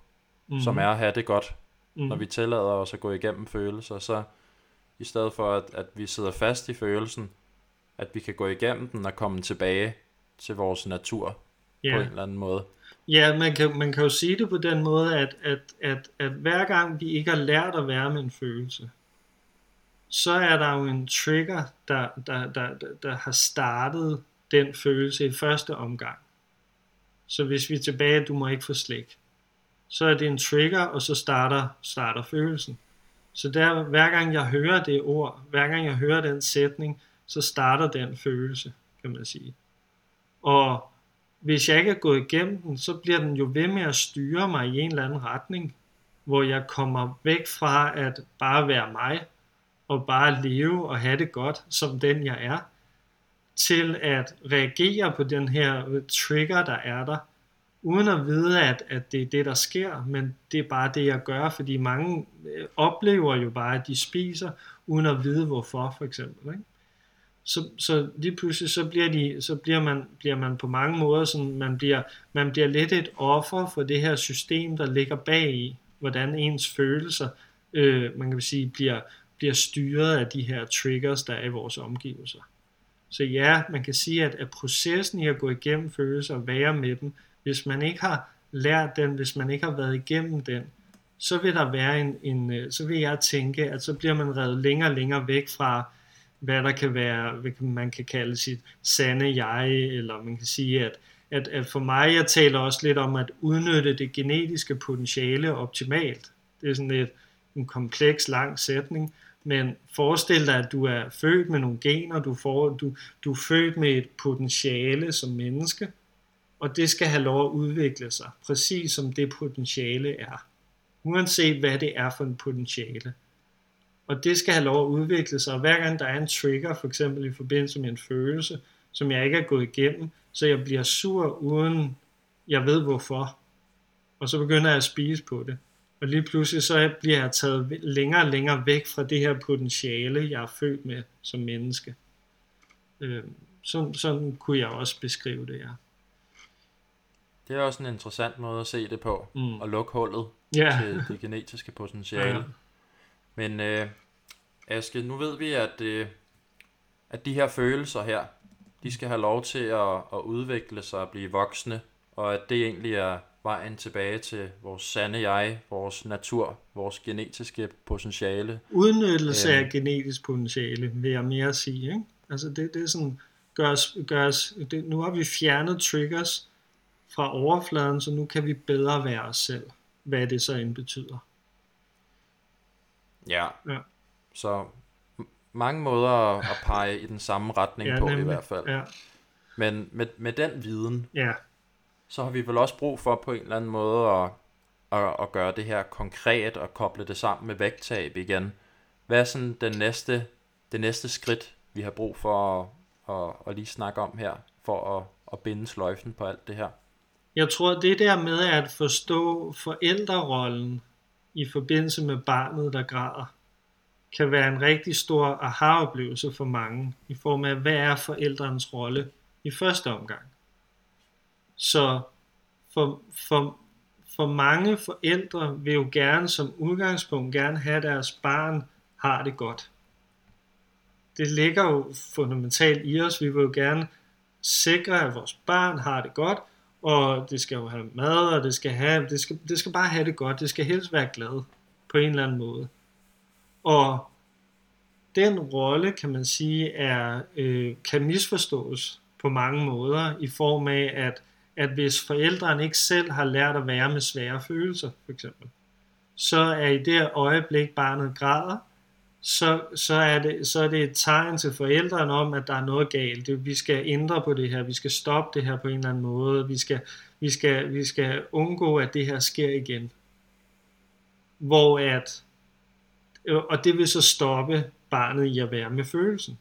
mm. som er at have det godt, mm. når vi tillader os at gå igennem følelser, så i stedet for at, at vi sidder fast i følelsen, at vi kan gå igennem den og komme tilbage til vores natur yeah. på en eller anden måde. Ja, man kan, man kan jo sige det på den måde, at, at, at, at hver gang vi ikke har lært at være med en følelse, så er der jo en trigger, der, der, der, der, der har startet den følelse i første omgang. Så hvis vi er tilbage, du må ikke få slik, så er det en trigger, og så starter, starter følelsen. Så der, hver gang jeg hører det ord, hver gang jeg hører den sætning, så starter den følelse, kan man sige. Og hvis jeg ikke er gået igennem den, så bliver den jo ved med at styre mig i en eller anden retning, hvor jeg kommer væk fra at bare være mig, og bare leve og have det godt som den jeg er, til at reagere på den her trigger, der er der, uden at vide, at, at det er det, der sker, men det er bare det, jeg gør, fordi mange øh, oplever jo bare, at de spiser, uden at vide hvorfor, for eksempel. Ikke? så, så lige pludselig så bliver, de, så bliver, man, bliver man på mange måder sådan, man bliver, man bliver lidt et offer for det her system, der ligger bag i, hvordan ens følelser, øh, man kan sige, bliver, bliver styret af de her triggers, der er i vores omgivelser. Så ja, man kan sige, at, at processen i at gå igennem følelser og være med dem, hvis man ikke har lært den, hvis man ikke har været igennem den, så vil der være en, en øh, så vil jeg tænke, at så bliver man revet længere og længere væk fra, hvad der kan være, hvad man kan kalde sit sande jeg, eller man kan sige, at, at, at for mig, jeg taler også lidt om at udnytte det genetiske potentiale optimalt. Det er sådan lidt en kompleks, lang sætning, men forestil dig, at du er født med nogle gener, du, får, du, du er født med et potentiale som menneske, og det skal have lov at udvikle sig, præcis som det potentiale er. uanset hvad det er for en potentiale. Og det skal have lov at udvikle sig, og hver gang der er en trigger, for eksempel i forbindelse med en følelse, som jeg ikke er gået igennem, så jeg bliver sur, uden jeg ved hvorfor. Og så begynder jeg at spise på det. Og lige pludselig så bliver jeg taget længere og længere væk fra det her potentiale, jeg er født med som menneske. Øh, sådan, sådan kunne jeg også beskrive det, ja. Det er også en interessant måde at se det på, Mm. og lukke hullet Ja. til det genetiske potentiale. Ja. Men øh, Aske, nu ved vi, at, øh, at de her følelser her, de skal have lov til at, at udvikle sig og blive voksne, og at det egentlig er vejen tilbage til vores sande jeg, vores natur, vores genetiske potentiale. Udnyttelse Øhm. af genetisk potentiale, vil jeg mere sige. Ikke? Altså det, det er sådan, gør os, gør os, det, nu har vi fjernet triggers fra overfladen, så nu kan vi bedre være os selv, hvad det så end betyder. Ja. Ja. Så mange måder at, pege i den samme retning Ja, på i nemlig. hvert fald. Ja, Men med, med den viden, ja, så har vi vel også brug for på en eller anden måde at, at, at gøre det her konkret og koble det sammen med vægttab igen. Hvad er sådan den næste, det næste skridt, vi har brug for at, at, at lige snakke om her, for at, at binde sløjfen på alt det her? Jeg tror, det der med at forstå forældrerollen i forbindelse med barnet, der græder, kan være en rigtig stor aha-oplevelse for mange, i form af, hvad er forældrens rolle i første omgang. Så for, for, for mange forældre vil jo gerne som udgangspunkt gerne have, at deres barn har det godt. Det ligger jo fundamentalt i os. Vi vil jo gerne sikre, at vores barn har det godt, og det skal jo have mad, og det skal, have, det skal, det skal bare have det godt. Det skal helst være glad på en eller anden måde. Og den rolle, kan man sige, er, øh, kan misforstås på mange måder, i form af, at, at hvis forældrene ikke selv har lært at være med svære følelser, for eksempel, så er i det øjeblik, barnet græder, så, så, er det, så er det et tegn til forældrene om, at der er noget galt. Det, vi skal ændre på det her, vi skal stoppe det her på en eller anden måde, vi skal, vi skal, vi skal undgå, at det her sker igen. Hvor at, øh, og det vil så stoppe barnet i at være med følelsen.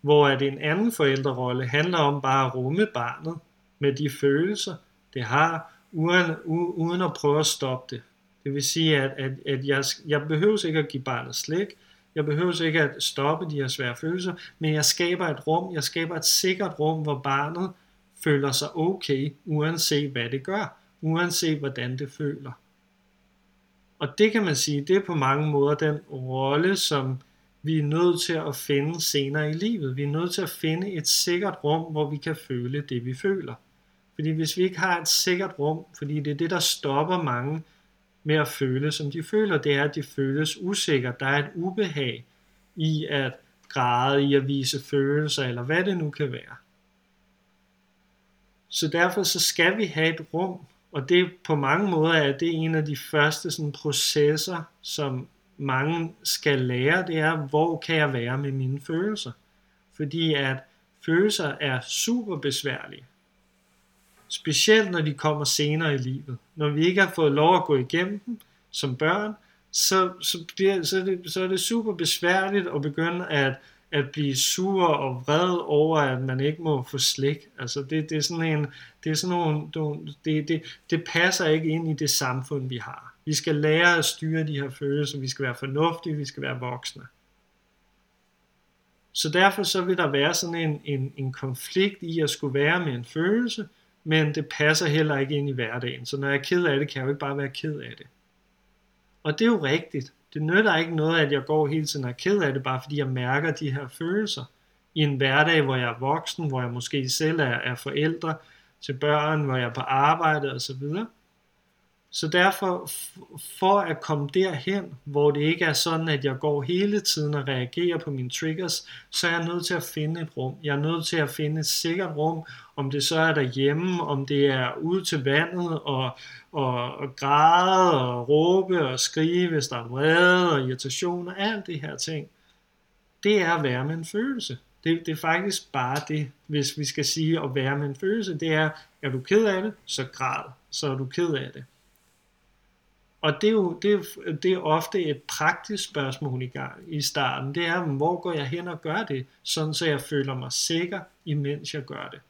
Hvor at en anden forældrerolle handler om bare at rumme barnet med de følelser, det har, uden, u- uden at prøve at stoppe det. Det vil sige, at, at, at jeg, jeg behøver ikke at give barnet slik, jeg behøver ikke at stoppe de her svære følelser, men jeg skaber et rum, jeg skaber et sikkert rum, hvor barnet føler sig okay, uanset hvad det gør, uanset hvordan det føler. Og det kan man sige, det er på mange måder den rolle, som vi er nødt til at finde senere i livet. Vi er nødt til at finde et sikkert rum, hvor vi kan føle det, vi føler. Fordi hvis vi ikke har et sikkert rum, fordi det er det, der stopper mange med at føle, som de føler, det er, at de føles usikkert. Der er et ubehag i at græde, i at vise følelser, eller hvad det nu kan være. Så derfor så skal vi have et rum, og det på mange måder er det en af de første sådan, processer, som mange skal lære, det er, hvor kan jeg være med mine følelser? Fordi at følelser er super besværlige. Specielt når de kommer senere i livet. Når vi ikke har fået lov at gå igennem dem som børn, så, så, bliver, så, er, det, så er det super besværligt at begynde at, at blive sur og vred over, at man ikke må få slik. Altså det, det er sådan en, det er sådan nogle, det, det, det passer ikke ind i det samfund, vi har. Vi skal lære at styre de her følelser, vi skal være fornuftige, vi skal være voksne. Så derfor så vil der være sådan en, en, en konflikt i at skulle være med en følelse, men det passer heller ikke ind i hverdagen. Så når jeg er ked af det, kan jeg jo ikke bare være ked af det. Og det er jo rigtigt. Det nytter ikke noget, at jeg går hele tiden og er ked af det, bare fordi jeg mærker de her følelser. I en hverdag, hvor jeg er voksen, hvor jeg måske selv er, er forældre til børn, hvor jeg er på arbejde osv. Så derfor, for at komme derhen, hvor det ikke er sådan, at jeg går hele tiden og reagerer på mine triggers, så er jeg nødt til at finde et rum. Jeg er nødt til at finde et sikkert rum, om det så er derhjemme, om det er ude til vandet og, og, og græde og råbe og skrige, hvis der er vrede og irritation og alt det her ting. Det er at være med en følelse. Det, det er faktisk bare det, hvis vi skal sige at være med en følelse, det er, er du ked af det, så græd, så er du ked af det. Og det er jo det er, det er ofte et praktisk spørgsmål i, gang, i starten. Det er, hvor går jeg hen og gør det, sådan så jeg føler mig sikker, imens jeg gør det.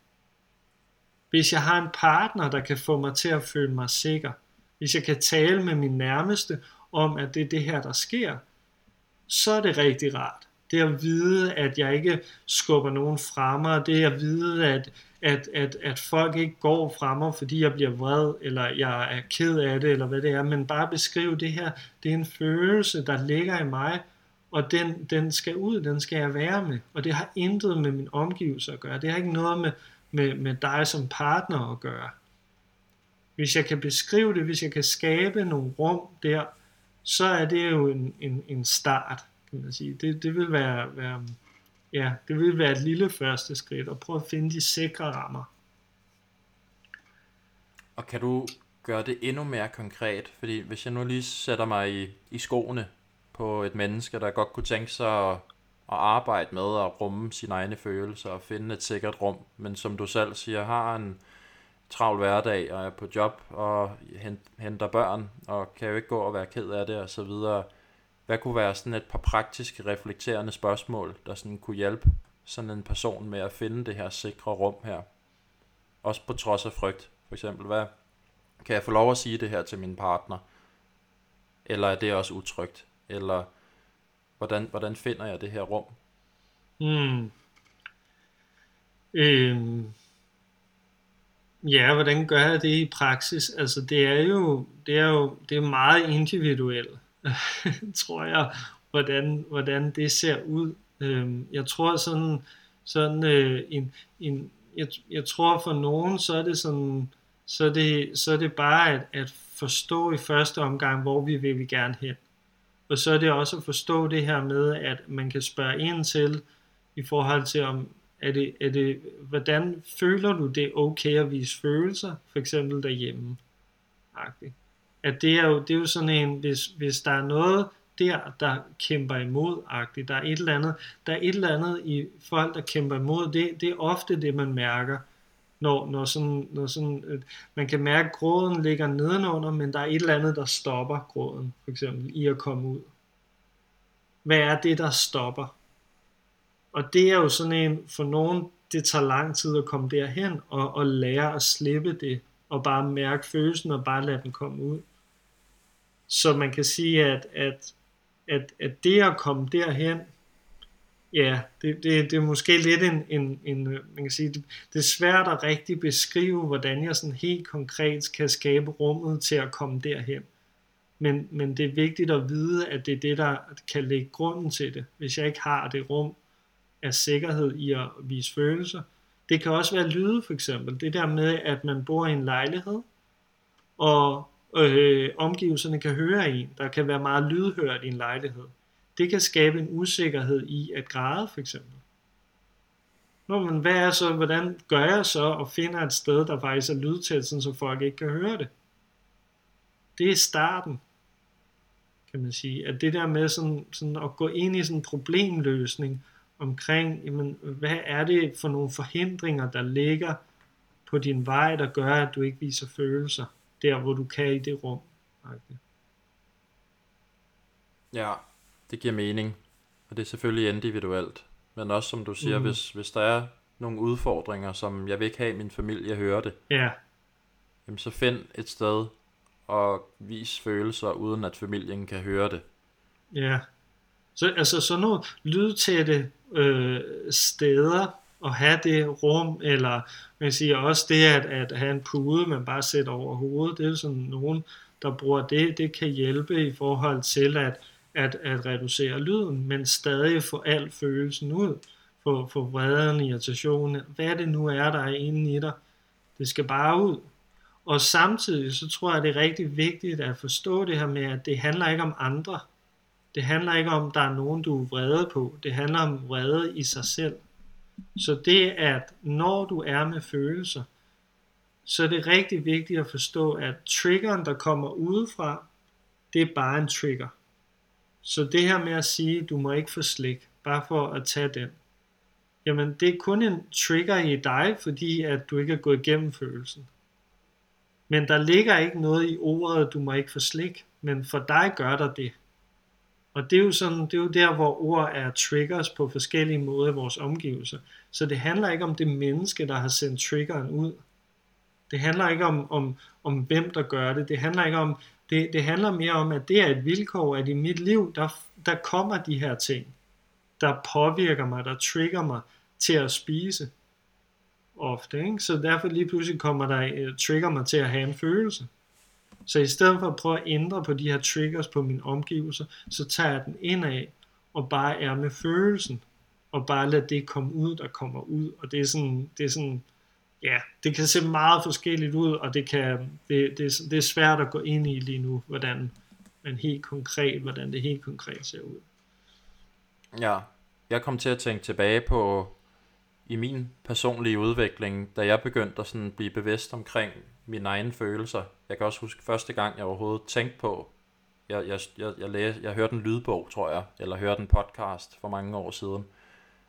Hvis jeg har en partner, der kan få mig til at føle mig sikker, hvis jeg kan tale med min nærmeste om, at det er det her, der sker, så er det rigtig rart. Det er at vide, at jeg ikke skubber nogen fra mig. Det er at vide, at, at, at, at folk ikke går fra mig, fordi jeg bliver vred, eller jeg er ked af det, eller hvad det er. Men bare beskrive det her. Det er en følelse, der ligger i mig, og den, den skal ud, den skal jeg være med. Og det har intet med min omgivelse at gøre. Det har ikke noget med, med, med dig som partner at gøre. Hvis jeg kan beskrive det, hvis jeg kan skabe nogle rum der, så er det jo en, en, en start, kan man sige. Det, det vil være, være, ja, det vil være et lille første skridt, og prøve at finde de sikre rammer. Og kan du gøre det endnu mere konkret? Fordi hvis jeg nu lige sætter mig i, i skoene på et menneske, der godt kunne tænke sig at, at arbejde med at rumme sine egne følelser og finde et sikkert rum, men som du selv siger, har en, travl hverdag og er på job og henter børn og kan jo ikke gå og være ked af det og så videre. Hvad kunne være sådan et par praktiske reflekterende spørgsmål, der sådan kunne hjælpe sådan en person med at finde det her sikre rum her? Også på trods af frygt. For eksempel, hvad kan jeg få lov at sige det her til min partner? Eller er det også utrygt? Eller hvordan, hvordan finder jeg det her rum? Mm. Øhm, Ja, hvordan gør jeg det i praksis? Altså det er jo, det er jo det er meget individuelt, tror jeg, hvordan, hvordan det ser ud. Øhm, jeg tror sådan, sådan øh, en, en, jeg, jeg tror for nogen, så er det sådan, så er det, så er det bare at, at forstå i første omgang, hvor vi vil vi gerne hen. Og så er det også at forstå det her med, at man kan spørge ind til, i forhold til om, er det, er det, hvordan føler du det okay at vise følelser, for eksempel derhjemme? At det er jo, det er jo sådan en, hvis, hvis der er noget der, der kæmper imod, agtigt, der er et eller andet, der er et eller andet i folk, der kæmper imod, det, det er ofte det, man mærker, når, når, sådan, når sådan, øh, man kan mærke, at gråden ligger nedenunder, men der er et eller andet, der stopper gråden, for eksempel, i at komme ud. Hvad er det, der stopper? Og det er jo sådan en, for nogen, det tager lang tid at komme derhen, og, og lære at slippe det, og bare mærke følelsen, og bare lade den komme ud. Så man kan sige, at, at, at, at det at komme derhen, ja, det, det, det er måske lidt en, en, en øh, man kan sige, det, det er svært at rigtig beskrive, hvordan jeg sådan helt konkret kan skabe rummet til at komme derhen. Men, men det er vigtigt at vide, at det er det, der kan lægge grunden til det. Hvis jeg ikke har det rum, af sikkerhed i at vise følelser. Det kan også være lyde for eksempel. Det der med, at man bor i en lejlighed, og øh, omgivelserne kan høre en. Der kan være meget lydhørt i en lejlighed. Det kan skabe en usikkerhed i at græde for eksempel. Nå, men hvad er så, hvordan gør jeg så og finder et sted, der faktisk er lydtæt, så folk ikke kan høre det? Det er starten, kan man sige. At det der med sådan, sådan at gå ind i sådan en problemløsning, omkring, jamen, hvad er det for nogle forhindringer, der ligger på din vej, der gør, at du ikke viser følelser, der hvor du kan i det rum. Ja, det giver mening, og det er selvfølgelig individuelt, men også som du siger, mm. hvis, hvis der er nogle udfordringer, som jeg vil ikke have, at min familie hører det, ja. jamen så find et sted og vis følelser, uden at familien kan høre det. Ja, så, altså sådan nogle lydtætte øh, steder at have det rum, eller man siger også det at, at have en pude, man bare sætter over hovedet, det er sådan nogen, der bruger det, det kan hjælpe i forhold til at, at, at reducere lyden, men stadig få al følelsen ud, få, få vreden, irritationen, hvad det nu er, der er inde i dig, det skal bare ud. Og samtidig så tror jeg, det er rigtig vigtigt at forstå det her med, at det handler ikke om andre. Det handler ikke om, at der er nogen, du er vrede på. Det handler om vrede i sig selv. Så det at når du er med følelser, så er det rigtig vigtigt at forstå, at triggeren, der kommer udefra, det er bare en trigger. Så det her med at sige, du må ikke få slik, bare for at tage den, jamen det er kun en trigger i dig, fordi at du ikke er gået igennem følelsen. Men der ligger ikke noget i ordet, du må ikke få slik. men for dig gør der det. Og det er jo sådan, det er jo der, hvor ord er triggers på forskellige måder i vores omgivelser. Så det handler ikke om det menneske, der har sendt triggeren ud. Det handler ikke om, om, om hvem der gør det. Det handler ikke om, det, det handler mere om, at det er et vilkår, at i mit liv, der, der kommer de her ting, der påvirker mig, der trigger mig til at spise ofte. Ikke? Så derfor lige pludselig kommer der, uh, trigger mig til at have en følelse. Så i stedet for at prøve at ændre på de her triggers på mine omgivelser, så tager jeg den ind af og bare er med følelsen. Og bare lade det komme ud, der kommer ud. Og det er sådan, det er sådan ja, det kan se meget forskelligt ud, og det, kan, det, det, det er svært at gå ind i lige nu, hvordan man helt konkret, hvordan det helt konkret ser ud. Ja, jeg kom til at tænke tilbage på i min personlige udvikling, da jeg begyndte at sådan blive bevidst omkring mine egne følelser. Jeg kan også huske første gang, jeg overhovedet tænkte på, jeg, jeg, jeg, jeg, læste, jeg hørte en lydbog, tror jeg, eller hørte en podcast for mange år siden,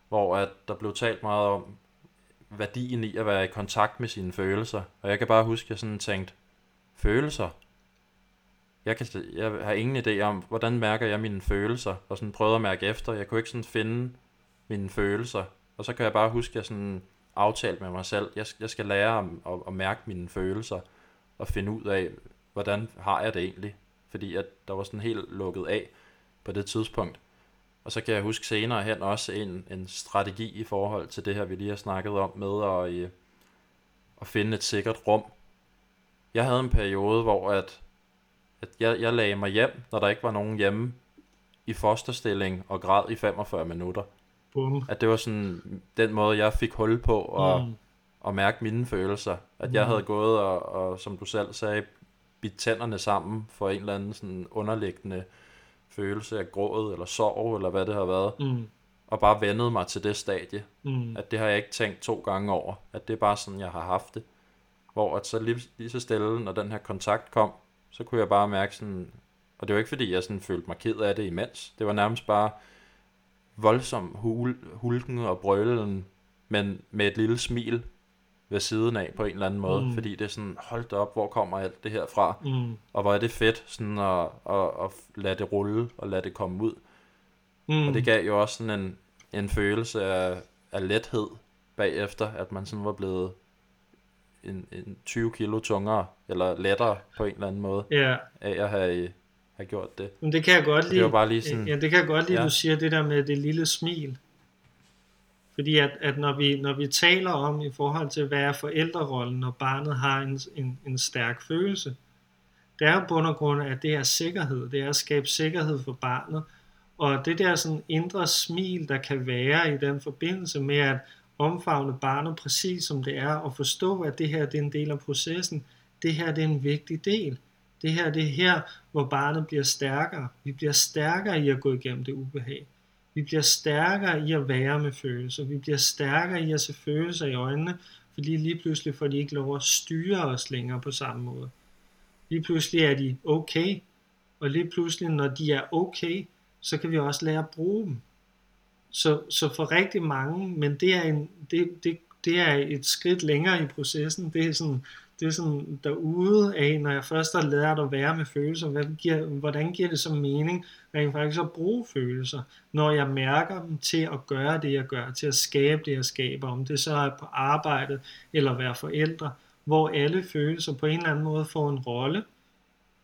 hvor at der blev talt meget om værdien i at være i kontakt med sine følelser. Og jeg kan bare huske, at jeg sådan tænkte, følelser? Jeg, kan, jeg har ingen idé om, hvordan mærker jeg mine følelser, og sådan prøvede at mærke efter. Jeg kunne ikke sådan finde mine følelser. Og så kan jeg bare huske, at jeg sådan aftalt med mig selv, jeg, jeg skal lære at, at, at mærke mine følelser, og finde ud af, hvordan har jeg det egentlig. Fordi at der var sådan helt lukket af på det tidspunkt. Og så kan jeg huske senere hen også en, en strategi i forhold til det her, vi lige har snakket om med at, øh, at finde et sikkert rum. Jeg havde en periode, hvor at, at jeg, jeg lagde mig hjem, når der ikke var nogen hjemme, i fosterstilling og græd i 45 minutter. Bum. At det var sådan den måde, jeg fik hul på og, mm. og mærke mine følelser. At mm. jeg havde gået og, og, som du selv sagde, bidt tænderne sammen for en eller anden sådan underliggende følelse af gråd eller sorg, eller hvad det har været. Mm. Og bare vendet mig til det stadie. Mm. At det har jeg ikke tænkt to gange over. At det er bare sådan, jeg har haft det. Hvor at så lige, lige så stille, når den her kontakt kom, så kunne jeg bare mærke sådan, og det var ikke fordi, jeg sådan følte mig ked af det imens. Det var nærmest bare voldsom hul, hulken og brølen, men med et lille smil ved siden af på en eller anden måde, mm. fordi det er sådan, hold op, hvor kommer alt det her fra? Mm. Og hvor er det fedt sådan at, at, at lade det rulle og lade det komme ud. Mm. Og det gav jo også sådan en, en følelse af, af lethed bagefter, at man sådan var blevet en, en 20 kilo tungere, eller lettere på en eller anden måde, Ja, af at have, have gjort det. men det kan jeg godt lide. Det var bare lige sådan, Ja, det kan jeg godt lide, Ja. du siger det der med det lille smil. Fordi at, at når, vi, når vi taler om i forhold til, hvad er forældrerollen, når barnet har en, en, en stærk følelse, det er jo bund og grund, at det er sikkerhed. Det er at skabe sikkerhed for barnet. Og det der sådan indre smil, der kan være i den forbindelse med at omfavne barnet præcis som det er, og forstå, at det her det er en del af processen. Det her det er en vigtig del. Det her det er her, hvor barnet bliver stærkere. Vi bliver stærkere i at gå igennem det ubehag. Vi bliver stærkere i at være med følelser. Vi bliver stærkere i at se følelser i øjnene, fordi lige pludselig får de ikke lov at styre os længere på samme måde. Lige pludselig er de okay, og lige pludselig, når de er okay, så kan vi også lære at bruge dem. Så, så for rigtig mange, men det er, en, det, det, det er et skridt længere i processen. Det er sådan, det er sådan derude af, når jeg først har lært at være med følelser, hvad giver, hvordan giver det så mening rent faktisk at bruge følelser, når jeg mærker dem til at gøre det, jeg gør, til at skabe det, jeg skaber, om det så er på arbejdet eller være forældre, hvor alle følelser på en eller anden måde får en rolle,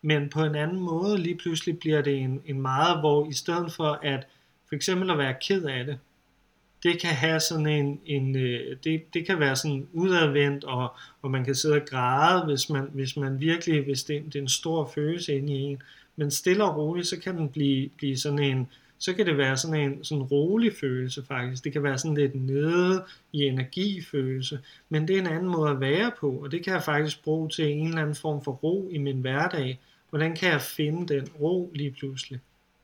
men på en anden måde lige pludselig bliver det en, en meget, hvor i stedet for at for eksempel at være ked af det, det kan have sådan en, en øh, det, det kan være sådan udadvendt, og, og man kan sidde og græde, hvis man, hvis man virkelig, hvis det, det er en stor følelse inde i en. Men stille og roligt, så kan den blive, blive sådan en, så kan det være sådan en sådan rolig følelse faktisk. Det kan være sådan lidt nede i energifølelse, men det er en anden måde at være på, og det kan jeg faktisk bruge til en eller anden form for ro i min hverdag. Hvordan kan jeg finde den ro lige pludselig,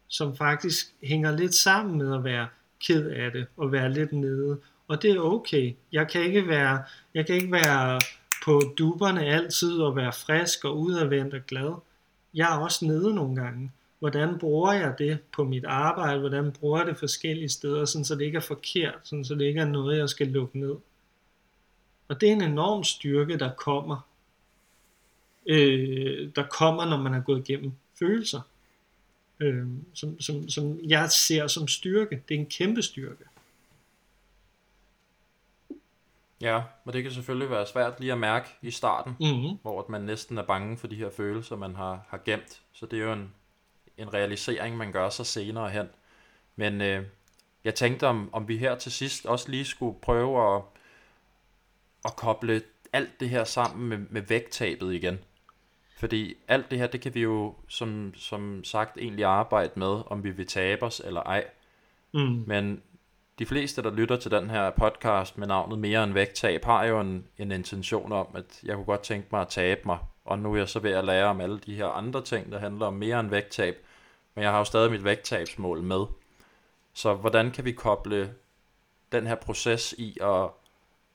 som faktisk hænger lidt sammen med at være ked af det og være lidt nede. Og det er okay. Jeg kan ikke være, jeg kan ikke være på duberne altid og være frisk og udadvendt og glad. Jeg er også nede nogle gange. Hvordan bruger jeg det på mit arbejde? Hvordan bruger jeg det forskellige steder, sådan så det ikke er forkert, sådan så det ikke er noget, jeg skal lukke ned? Og det er en enorm styrke, der kommer, øh, der kommer, når man har gået igennem følelser, øh, som, som, som jeg ser som styrke. Det er en kæmpe styrke. Ja, men det kan selvfølgelig være svært lige at mærke i starten, Mm-hmm. hvor man næsten er bange for de her følelser, man har, har gemt. Så det er jo en, en realisering, man gør sig senere hen. Men øh, jeg tænkte, om, om vi her til sidst også lige skulle prøve at, at koble alt det her sammen med, med vægttabet igen. Fordi alt det her, det kan vi jo som, som sagt egentlig arbejde med, om vi vil tabe os eller ej. Mm. Men de fleste, der lytter til den her podcast med navnet Mere end vægttab, har jo en, en intention om, at jeg kunne godt tænke mig at tabe mig. Og nu er jeg så ved at lære om alle de her andre ting, der handler om mere end vægttab. Men jeg har jo stadig mit vægttabsmål med. Så hvordan kan vi koble den her proces i at,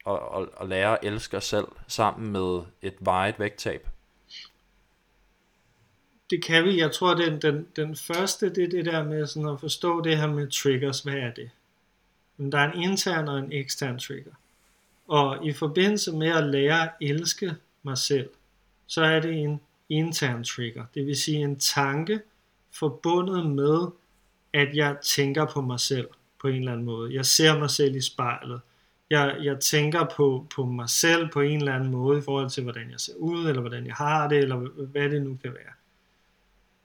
at, at, at lære at elske os selv sammen med et vejet vægttab? Det kan vi. Jeg tror, den, den, den første, det er det der med sådan at forstå det her med triggers. Hvad er det? Men der er en intern og en ekstern trigger. Og i forbindelse med at lære at elske mig selv, så er det en intern trigger. Det vil sige en tanke forbundet med, at jeg tænker på mig selv på en eller anden måde. Jeg ser mig selv i spejlet. Jeg, jeg tænker på, på mig selv på en eller anden måde i forhold til, hvordan jeg ser ud, eller hvordan jeg har det, eller hvad det nu kan være.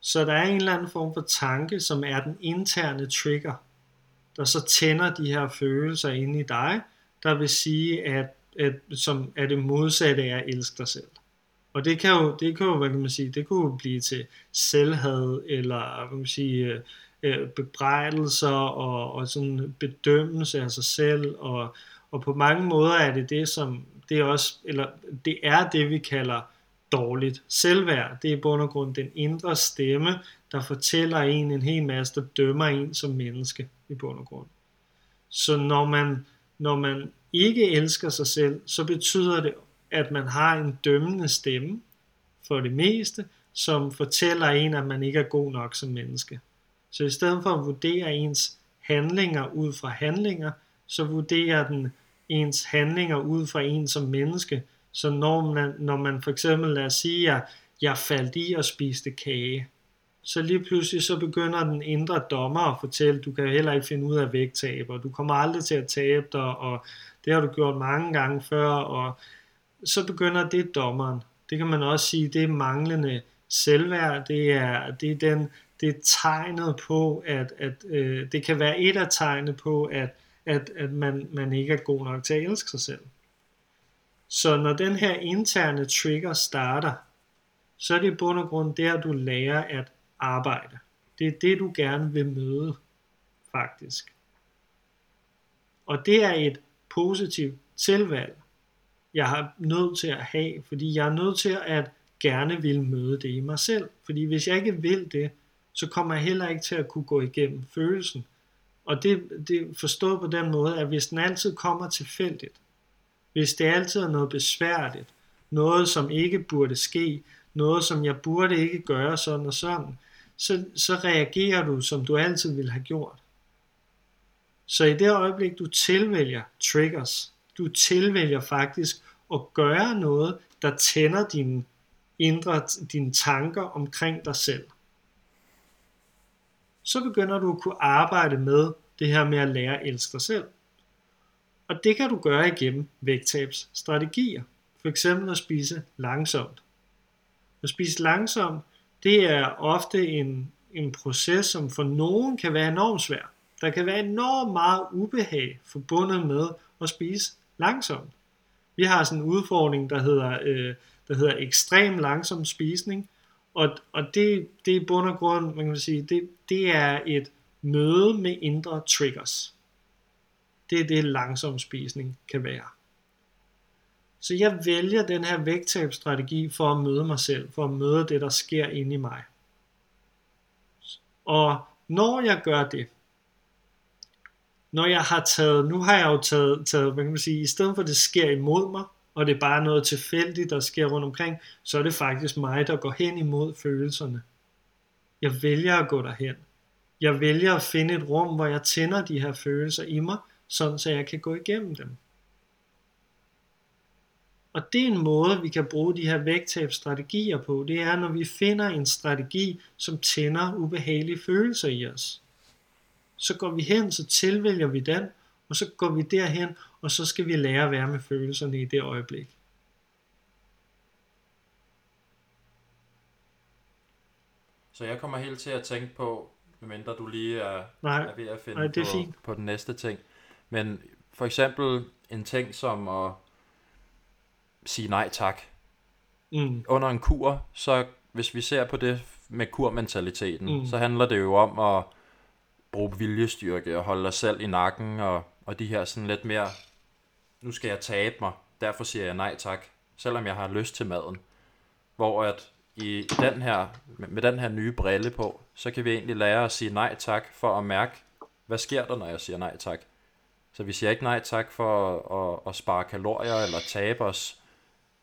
Så der er en eller anden form for tanke, som er den interne trigger, der så tænder de her følelser inde i dig, der vil sige, at, at, som er det modsatte er at elske dig selv. Og det kan jo, det kan jo, hvad kan man sige, det kunne blive til selvhad, eller hvad kan man sige, øh, øh, bebrejdelser, og, og sådan bedømmelse af sig selv, og, og på mange måder er det det, som, det er også, eller det er det, vi kalder dårligt selvværd. Det er i bund og grund den indre stemme, der fortæller en en hel masse, der dømmer en som menneske i bund og grund. Så når man, når man ikke elsker sig selv, så betyder det, at man har en dømmende stemme for det meste, som fortæller en, at man ikke er god nok som menneske. Så i stedet for at vurdere ens handlinger ud fra handlinger, så vurderer den ens handlinger ud fra en som menneske. Så når man, når man for eksempel, lad os sige, at jeg faldt i og spiste kage, så lige pludselig så begynder den indre dommer at fortælle, du kan heller ikke finde ud af vægttab, og du kommer aldrig til at tabe dig, og det har du gjort mange gange før, og så begynder det dommeren. Det kan man også sige, det er manglende selvværd, det er, det er, den, det er tegnet på, at, at øh, det kan være et af tegnet på, at, at, at man, man ikke er god nok til at elske sig selv. Så når den her interne trigger starter, så er det i bund og grund der, du lærer at arbejde. Det er det, du gerne vil møde, faktisk. Og det er et positivt tilvalg, jeg har nødt til at have, fordi jeg er nødt til at gerne vil møde det i mig selv. Fordi hvis jeg ikke vil det, så kommer jeg heller ikke til at kunne gå igennem følelsen. Og det, det forstået på den måde, at hvis den altid kommer tilfældigt, hvis det altid er noget besværligt, noget som ikke burde ske, noget som jeg burde ikke gøre sådan og sådan, så, så reagerer du, som du altid ville have gjort. Så i det øjeblik, du tilvælger triggers, du tilvælger faktisk at gøre noget, der tænder dine indre, dine tanker omkring dig selv. Så begynder du at kunne arbejde med det her med at lære at elske dig selv. Og det kan du gøre igennem vægttabsstrategier. For eksempel at spise langsomt. At spise langsomt, det er ofte en, en proces, som for nogen kan være enormt svær. Der kan være enormt meget ubehag forbundet med at spise langsomt. Vi har sådan en udfordring, der hedder, øh, der hedder ekstrem langsom spisning, og, og det, det er i bund og grund, man kan sige, det, det er et møde med indre triggers. Det er det langsom spisning kan være. Så jeg vælger den her vægttabsstrategi for at møde mig selv, for at møde det, der sker inde i mig. Og når jeg gør det, når jeg har taget, nu har jeg jo taget, taget hvad kan man sige, i stedet for at det sker imod mig, og det er bare noget tilfældigt, der sker rundt omkring, så er det faktisk mig, der går hen imod følelserne. Jeg vælger at gå derhen. Jeg vælger at finde et rum, hvor jeg tænder de her følelser i mig, sådan så jeg kan gå igennem dem. Og det er en måde, vi kan bruge de her vægttabsstrategier på. Det er, når vi finder en strategi, som tænder ubehagelige følelser i os. Så går vi hen, så tilvælger vi den, og så går vi derhen, og så skal vi lære at være med følelserne i det øjeblik. Så jeg kommer helt til at tænke på, medmindre du lige er, Nej, er ved at finde nej, det er på, fint. på den næste ting. Men for eksempel en ting som at sige nej tak. Mm. Under en kur, så hvis vi ser på det med kurmentaliteten, Mm. så handler det jo om at bruge viljestyrke og holde dig selv i nakken og, og de her sådan lidt mere, nu skal jeg tabe mig, derfor siger jeg nej tak, selvom jeg har lyst til maden. Hvor at i, den her, med den her nye brille på, så kan vi egentlig lære at sige nej tak for at mærke, hvad sker der, når jeg siger nej tak. Så vi siger ikke nej tak for at, at, at spare kalorier eller tabe os,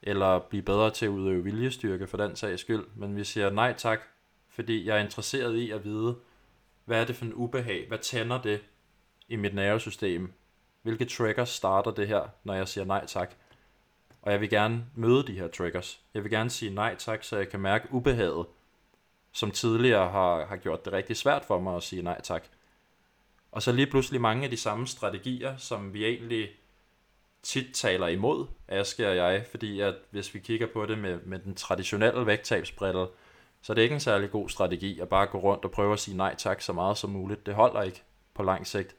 eller blive bedre til at udøve viljestyrke for den sags skyld, men vi siger nej tak, fordi jeg er interesseret i at vide, hvad er det for en ubehag, hvad tænder det i mit nervesystem, hvilke triggers starter det her, når jeg siger nej tak. Og jeg vil gerne møde de her triggers. Jeg vil gerne sige nej tak, så jeg kan mærke ubehaget, som tidligere har, har gjort det rigtig svært for mig at sige nej tak. Og så lige pludselig mange af de samme strategier, som vi egentlig tit taler imod, Aske og jeg, fordi at hvis vi kigger på det med, med den traditionelle vægttabsbrille, så er det ikke en særlig god strategi at bare gå rundt og prøve at sige nej tak så meget som muligt. Det holder ikke på lang sigt.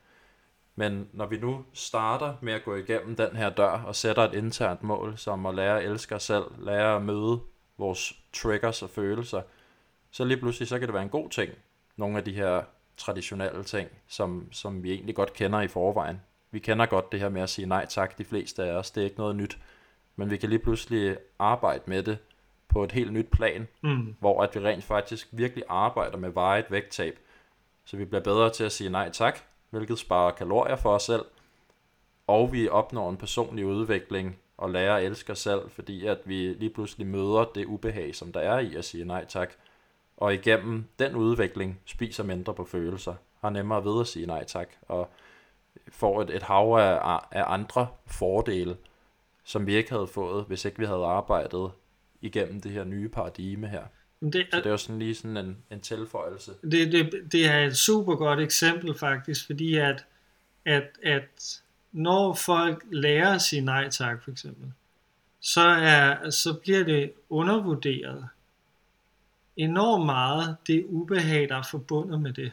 Men når vi nu starter med at gå igennem den her dør og sætter et internt mål, som at lære at elske os selv, lære at møde vores triggers og følelser, så lige pludselig så kan det være en god ting. Nogle af de her traditionelle ting, som, som vi egentlig godt kender i forvejen. Vi kender godt det her med at sige nej tak, de fleste af os. Det er ikke noget nyt. Men vi kan lige pludselig arbejde med det på et helt nyt plan, Mm. hvor at vi rent faktisk virkelig arbejder med vejet vægttab. Så vi bliver bedre til at sige nej tak, hvilket sparer kalorier for os selv, og vi opnår en personlig udvikling og lærer at elske os selv, fordi at vi lige pludselig møder det ubehag, som der er i at sige nej tak. Og igennem den udvikling spiser mindre på følelser, har nemmere ved at sige nej tak, og får et, et hav af, af andre fordele, som vi ikke havde fået, hvis ikke vi havde arbejdet igennem det her nye paradigme her. Det, Så det er jo sådan lige sådan en, en tilføjelse. det, det, det er et super godt eksempel faktisk, fordi at, at, at når folk lærer at sige nej tak for eksempel, så, er, så bliver det undervurderet enormt meget det ubehag, der er forbundet med det.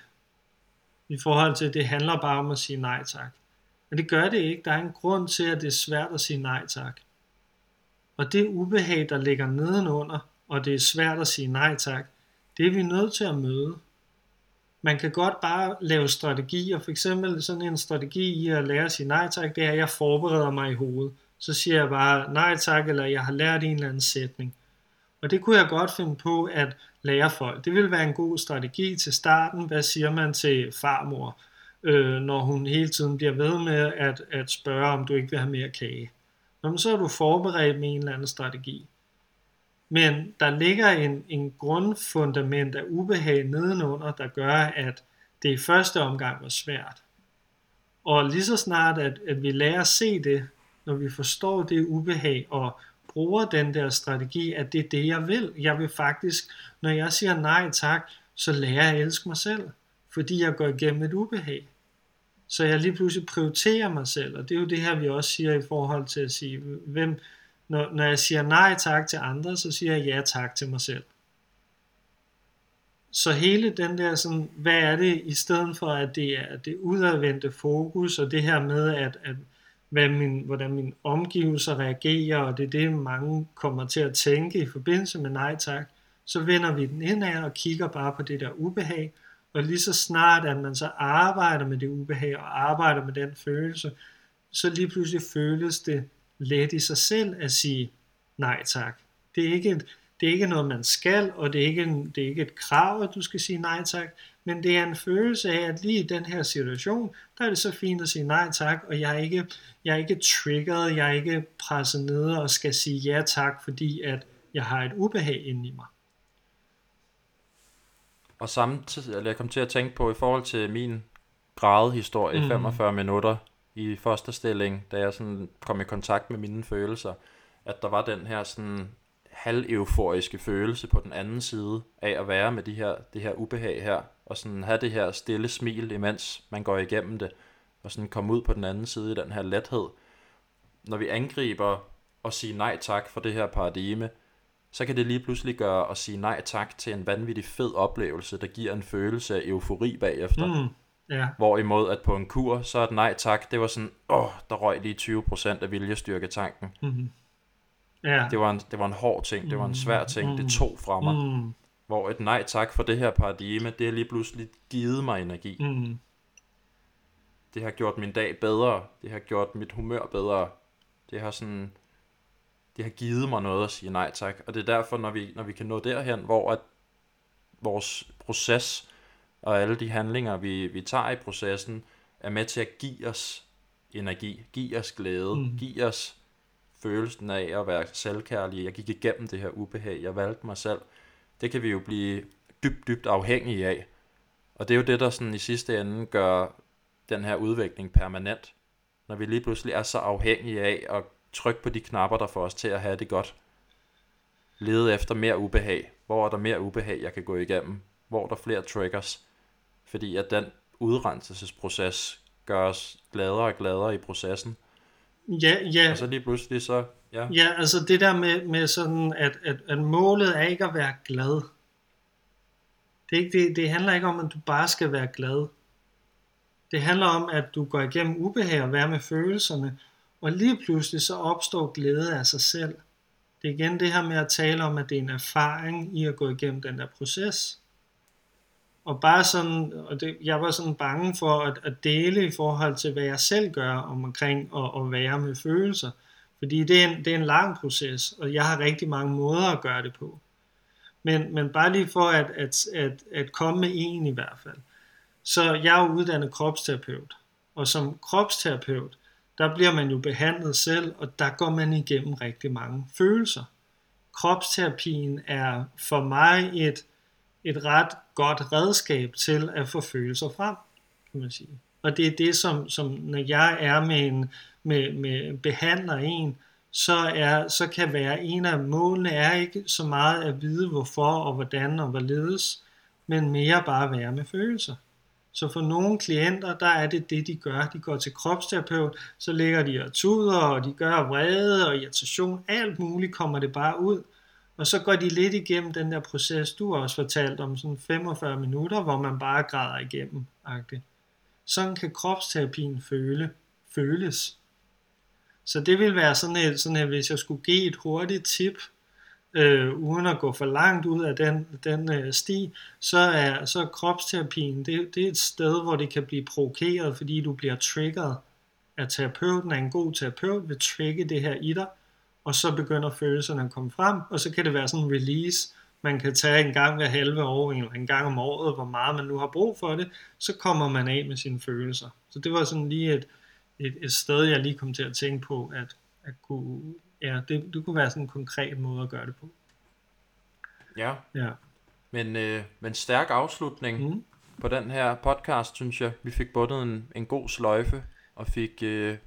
I forhold til, at det handler bare om at sige nej tak. Men det gør det ikke. Der er en grund til, at det er svært at sige nej tak. Og det ubehag, der ligger nedenunder, og det er svært at sige nej tak, det er vi nødt til at møde. Man kan godt bare lave strategier. For eksempel sådan en strategi i at lære at sige nej tak, det er, at jeg forbereder mig i hovedet. Så siger jeg bare nej tak, eller jeg har lært en eller anden sætning. Og det kunne jeg godt finde på at lære folk. Det ville være en god strategi til starten. Hvad siger man til farmor, øh, når hun hele tiden bliver ved med at, at spørge, om du ikke vil have mere kage? Jamen, men så er du forberedt med en eller anden strategi. Men der ligger en, en grundfundament af ubehag nedenunder, der gør, at det i første omgang var svært. Og lige så snart, at, at vi lærer at se det, når vi forstår det ubehag og bruger den der strategi, at det er det, jeg vil. Jeg vil faktisk, når jeg siger nej tak, så lærer jeg at elske mig selv, fordi jeg går igennem et ubehag. Så jeg lige pludselig prioriterer mig selv, og det er jo det her, vi også siger i forhold til at sige, hvem, når, når jeg siger nej tak til andre, så siger jeg ja tak til mig selv. Så hele den der sådan, hvad er det, i stedet for at det er det udadvendte fokus, og det her med, at, at hvad min, hvordan mine omgivelser reagerer, og det er det, mange kommer til at tænke i forbindelse med nej tak, så vender vi den indad og kigger bare på det der ubehag, og lige så snart, at man så arbejder med det ubehag og arbejder med den følelse, så lige pludselig føles det let i sig selv at sige nej tak. Det er ikke, et, det er ikke noget, man skal, og det er, ikke en, det er ikke et krav, at du skal sige nej tak, men det er en følelse af, at lige i den her situation, der er det så fint at sige nej tak, og jeg er ikke, jeg er ikke triggeret, jeg er ikke presset ned og skal sige ja tak, fordi at jeg har et ubehag inde i mig. Og samtidig, eller jeg kom til at tænke på, i forhold til min gradehistorie, Mm. mm. 45 minutter i fosterstilling, da jeg sådan kom i kontakt med mine følelser, at der var den her sådan halv-euforiske følelse på den anden side af at være med de her, det her ubehag her, og sådan have det her stille smil, imens man går igennem det, og sådan komme ud på den anden side i den her lethed. Når vi angriber og sige nej tak for det her paradigme, så kan det lige pludselig gøre at sige nej tak til en vanvittig fed oplevelse, der giver en følelse af eufori bagefter. Mm. Ja. Hvorimod at på en kur, så er et nej tak, det var sådan, åh, der røg lige 20% af viljestyrketanken. Mm. Ja. Det var, en, det var en hård ting, det var en svær ting, det tog fra mig. Mm. Hvor et nej tak for det her paradigme, det har lige pludselig givet mig energi. Mm. Det har gjort min dag bedre, det har gjort mit humør bedre. Det har sådan, det har givet mig noget at sige nej tak. Og det er derfor, når vi, når vi kan nå derhen, hvor at vores proces og alle de handlinger, vi, vi tager i processen, er med til at give os energi, give os glæde, Mm. give os følelsen af at være selvkærlig. Jeg gik igennem det her ubehag, jeg valgte mig selv. Det kan vi jo blive dybt, dybt afhængige af. Og det er jo det, der sådan i sidste ende gør den her udvikling permanent. Når vi lige pludselig er så afhængige af at trykke på de knapper, der får os til at have det godt. Lede efter mere ubehag. Hvor er der mere ubehag, jeg kan gå igennem? Hvor er der flere triggers? Fordi at den udrenselsesproces gør os gladere og gladere i processen. Ja, ja, Og så lige pludselig så, ja, ja, altså det der med, med sådan, at, at, at målet er ikke at være glad. Det, er ikke, det, det handler ikke om, at du bare skal være glad. Det handler om, at du går igennem ubehag og være med følelserne, og lige pludselig så opstår glæde af sig selv. Det er igen det her med at tale om, at det er en erfaring i at gå igennem den der proces. Og bare sådan, og det, jeg var sådan bange for at, at dele i forhold til, hvad jeg selv gør om omkring at, at være med følelser. Fordi det er, en, det er en lang proces, og jeg har rigtig mange måder at gøre det på. Men, men bare lige for at, at, at, at komme med en i hvert fald. Så jeg er uddannet kropsterapeut, og som kropsterapeut, der bliver man jo behandlet selv, og der går man igennem rigtig mange følelser. Kropsterapien er for mig et, et ret godt redskab til at få følelser frem, kan man sige. Og det er det, som, som når jeg er med en med, med behandler en, så, er, så kan være en af målene er ikke så meget at vide hvorfor og hvordan og hvorledes, men mere bare være med følelser. Så for nogle klienter, der er det det, de gør. De går til kropsterapeut, så ligger de og tuder, og de gør vrede og irritation. Alt muligt kommer det bare ud. Og så går de lidt igennem den der proces, du har også fortalt om, sådan 45 minutter, hvor man bare græder igennem. -agtigt. Sådan kan kropsterapien føle, føles. Så det vil være sådan et, sådan et hvis jeg skulle give et hurtigt tip, øh, uden at gå for langt ud af den, den øh, sti, så er så er kropsterapien, det, det er et sted, hvor det kan blive provokeret, fordi du bliver triggeret. af terapeuten af en god terapeut, vil trigge det her i dig, og så begynder følelserne at komme frem, og så kan det være sådan en release, man kan tage en gang hver halve år, eller en gang om året, hvor meget man nu har brug for det, så kommer man af med sine følelser. Så det var sådan lige et, et, et sted, jeg lige kom til at tænke på, at, at kunne, ja, det, det kunne være sådan en konkret måde at gøre det på. ja. Ja. Men, øh, men stærk afslutning Mm. på den her podcast, synes jeg. Vi fik bundet en, en god sløjfe, og fik, øh,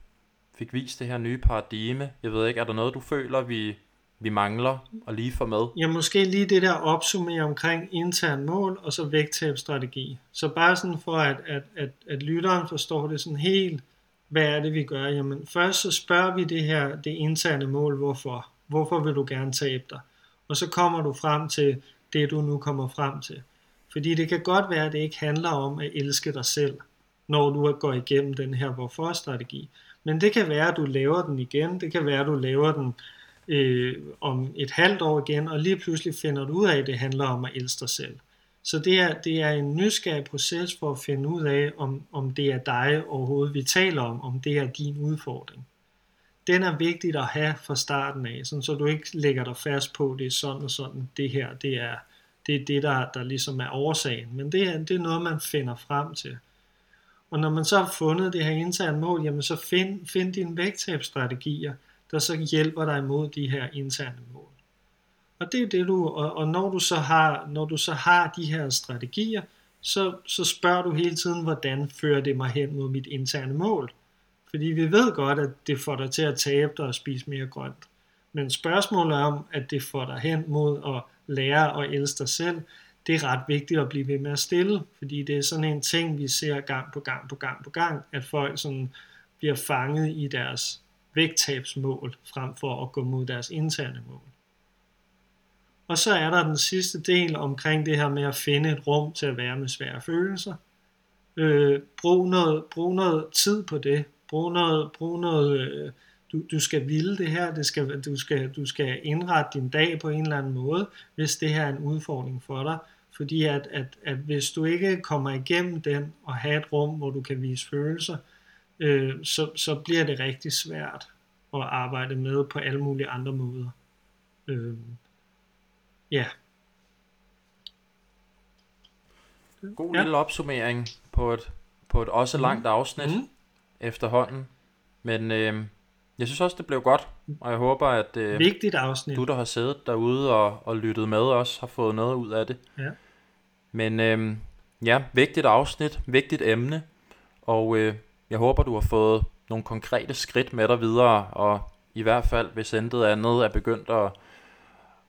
fik vist det her nye paradigme. Jeg ved ikke, er der noget, du føler, vi, vi mangler at lige få med? Ja, måske lige det der opsummere omkring intern mål og så vægttabsstrategi. Så bare sådan for, at, at, at, at lytteren forstår det sådan helt, hvad er det, vi gør? Jamen først så spørger vi det her, det interne mål, hvorfor? Hvorfor vil du gerne tabe dig? Og så kommer du frem til det, du nu kommer frem til. Fordi det kan godt være, at det ikke handler om at elske dig selv, når du går igennem den her hvorfor-strategi. Men det kan være, at du laver den igen. Det kan være, at du laver den øh, om et halvt år igen, og lige pludselig finder du ud af, at det handler om at elske dig selv. Så det er, det er en nysgerrig proces for at finde ud af, om, om det er dig overhovedet, vi taler om, om det er din udfordring. Den er vigtigt at have fra starten af, sådan, så du ikke lægger dig fast på, det er sådan og sådan, det her, det er det, er det der, der ligesom er årsagen. Men det er, det er noget, man finder frem til. Og når man så har fundet det her interne mål, jamen så find, find dine vægttabsstrategier, der så hjælper dig imod de her interne mål. Og det er det du, og, og når du så har, når du så har de her strategier, så, så spørger du hele tiden, hvordan fører det mig hen mod mit interne mål. Fordi vi ved godt, at det får dig til at tabe dig og spise mere grønt. Men spørgsmålet om, at det får dig hen mod at lære og elske dig selv, det er ret vigtigt at blive ved med at stille, fordi det er sådan en ting, vi ser gang på gang på gang på gang, at folk sådan bliver fanget i deres vægttabsmål, frem for at gå mod deres interne mål. Og så er der den sidste del omkring det her med at finde et rum til at være med svære følelser. Øh, brug, noget, brug noget tid på det. Brug noget, brug noget øh, du, du skal ville det her, det skal, du, skal, du skal indrette din dag på en eller anden måde, hvis det her er en udfordring for dig. Fordi at, at, at hvis du ikke kommer igennem den og har et rum, hvor du kan vise følelser, øh, så, så bliver det rigtig svært at arbejde med på alle mulige andre måder. Øh, ja. God ja. lille opsummering på et, på et også mm. langt afsnit mm. efterhånden. Men øh, jeg synes også, det blev godt, og jeg håber, at øh, Vigtigt afsnit. du, der har siddet derude og, og lyttet med os, har fået noget ud af det. Ja. Men øh, ja, vigtigt afsnit, vigtigt emne, og øh, jeg håber, du har fået nogle konkrete skridt med dig videre, og i hvert fald, hvis intet andet er begyndt at,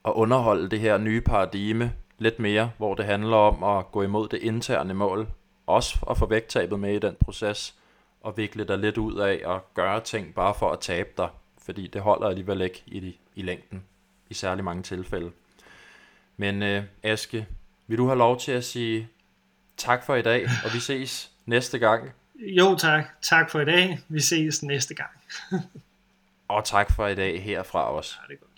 at underholde det her nye paradigme lidt mere, hvor det handler om at gå imod det interne mål, også at få vægttabet med i den proces, og vikle dig lidt ud af at gøre ting bare for at tabe dig, fordi det holder alligevel ikke i, i længden, i særlig mange tilfælde. Men øh, Aske, vil du have lov til at sige tak for i dag, og vi ses næste gang? Jo tak, tak for i dag. Vi ses næste gang. og tak for i dag herfra også. Ja, det er godt.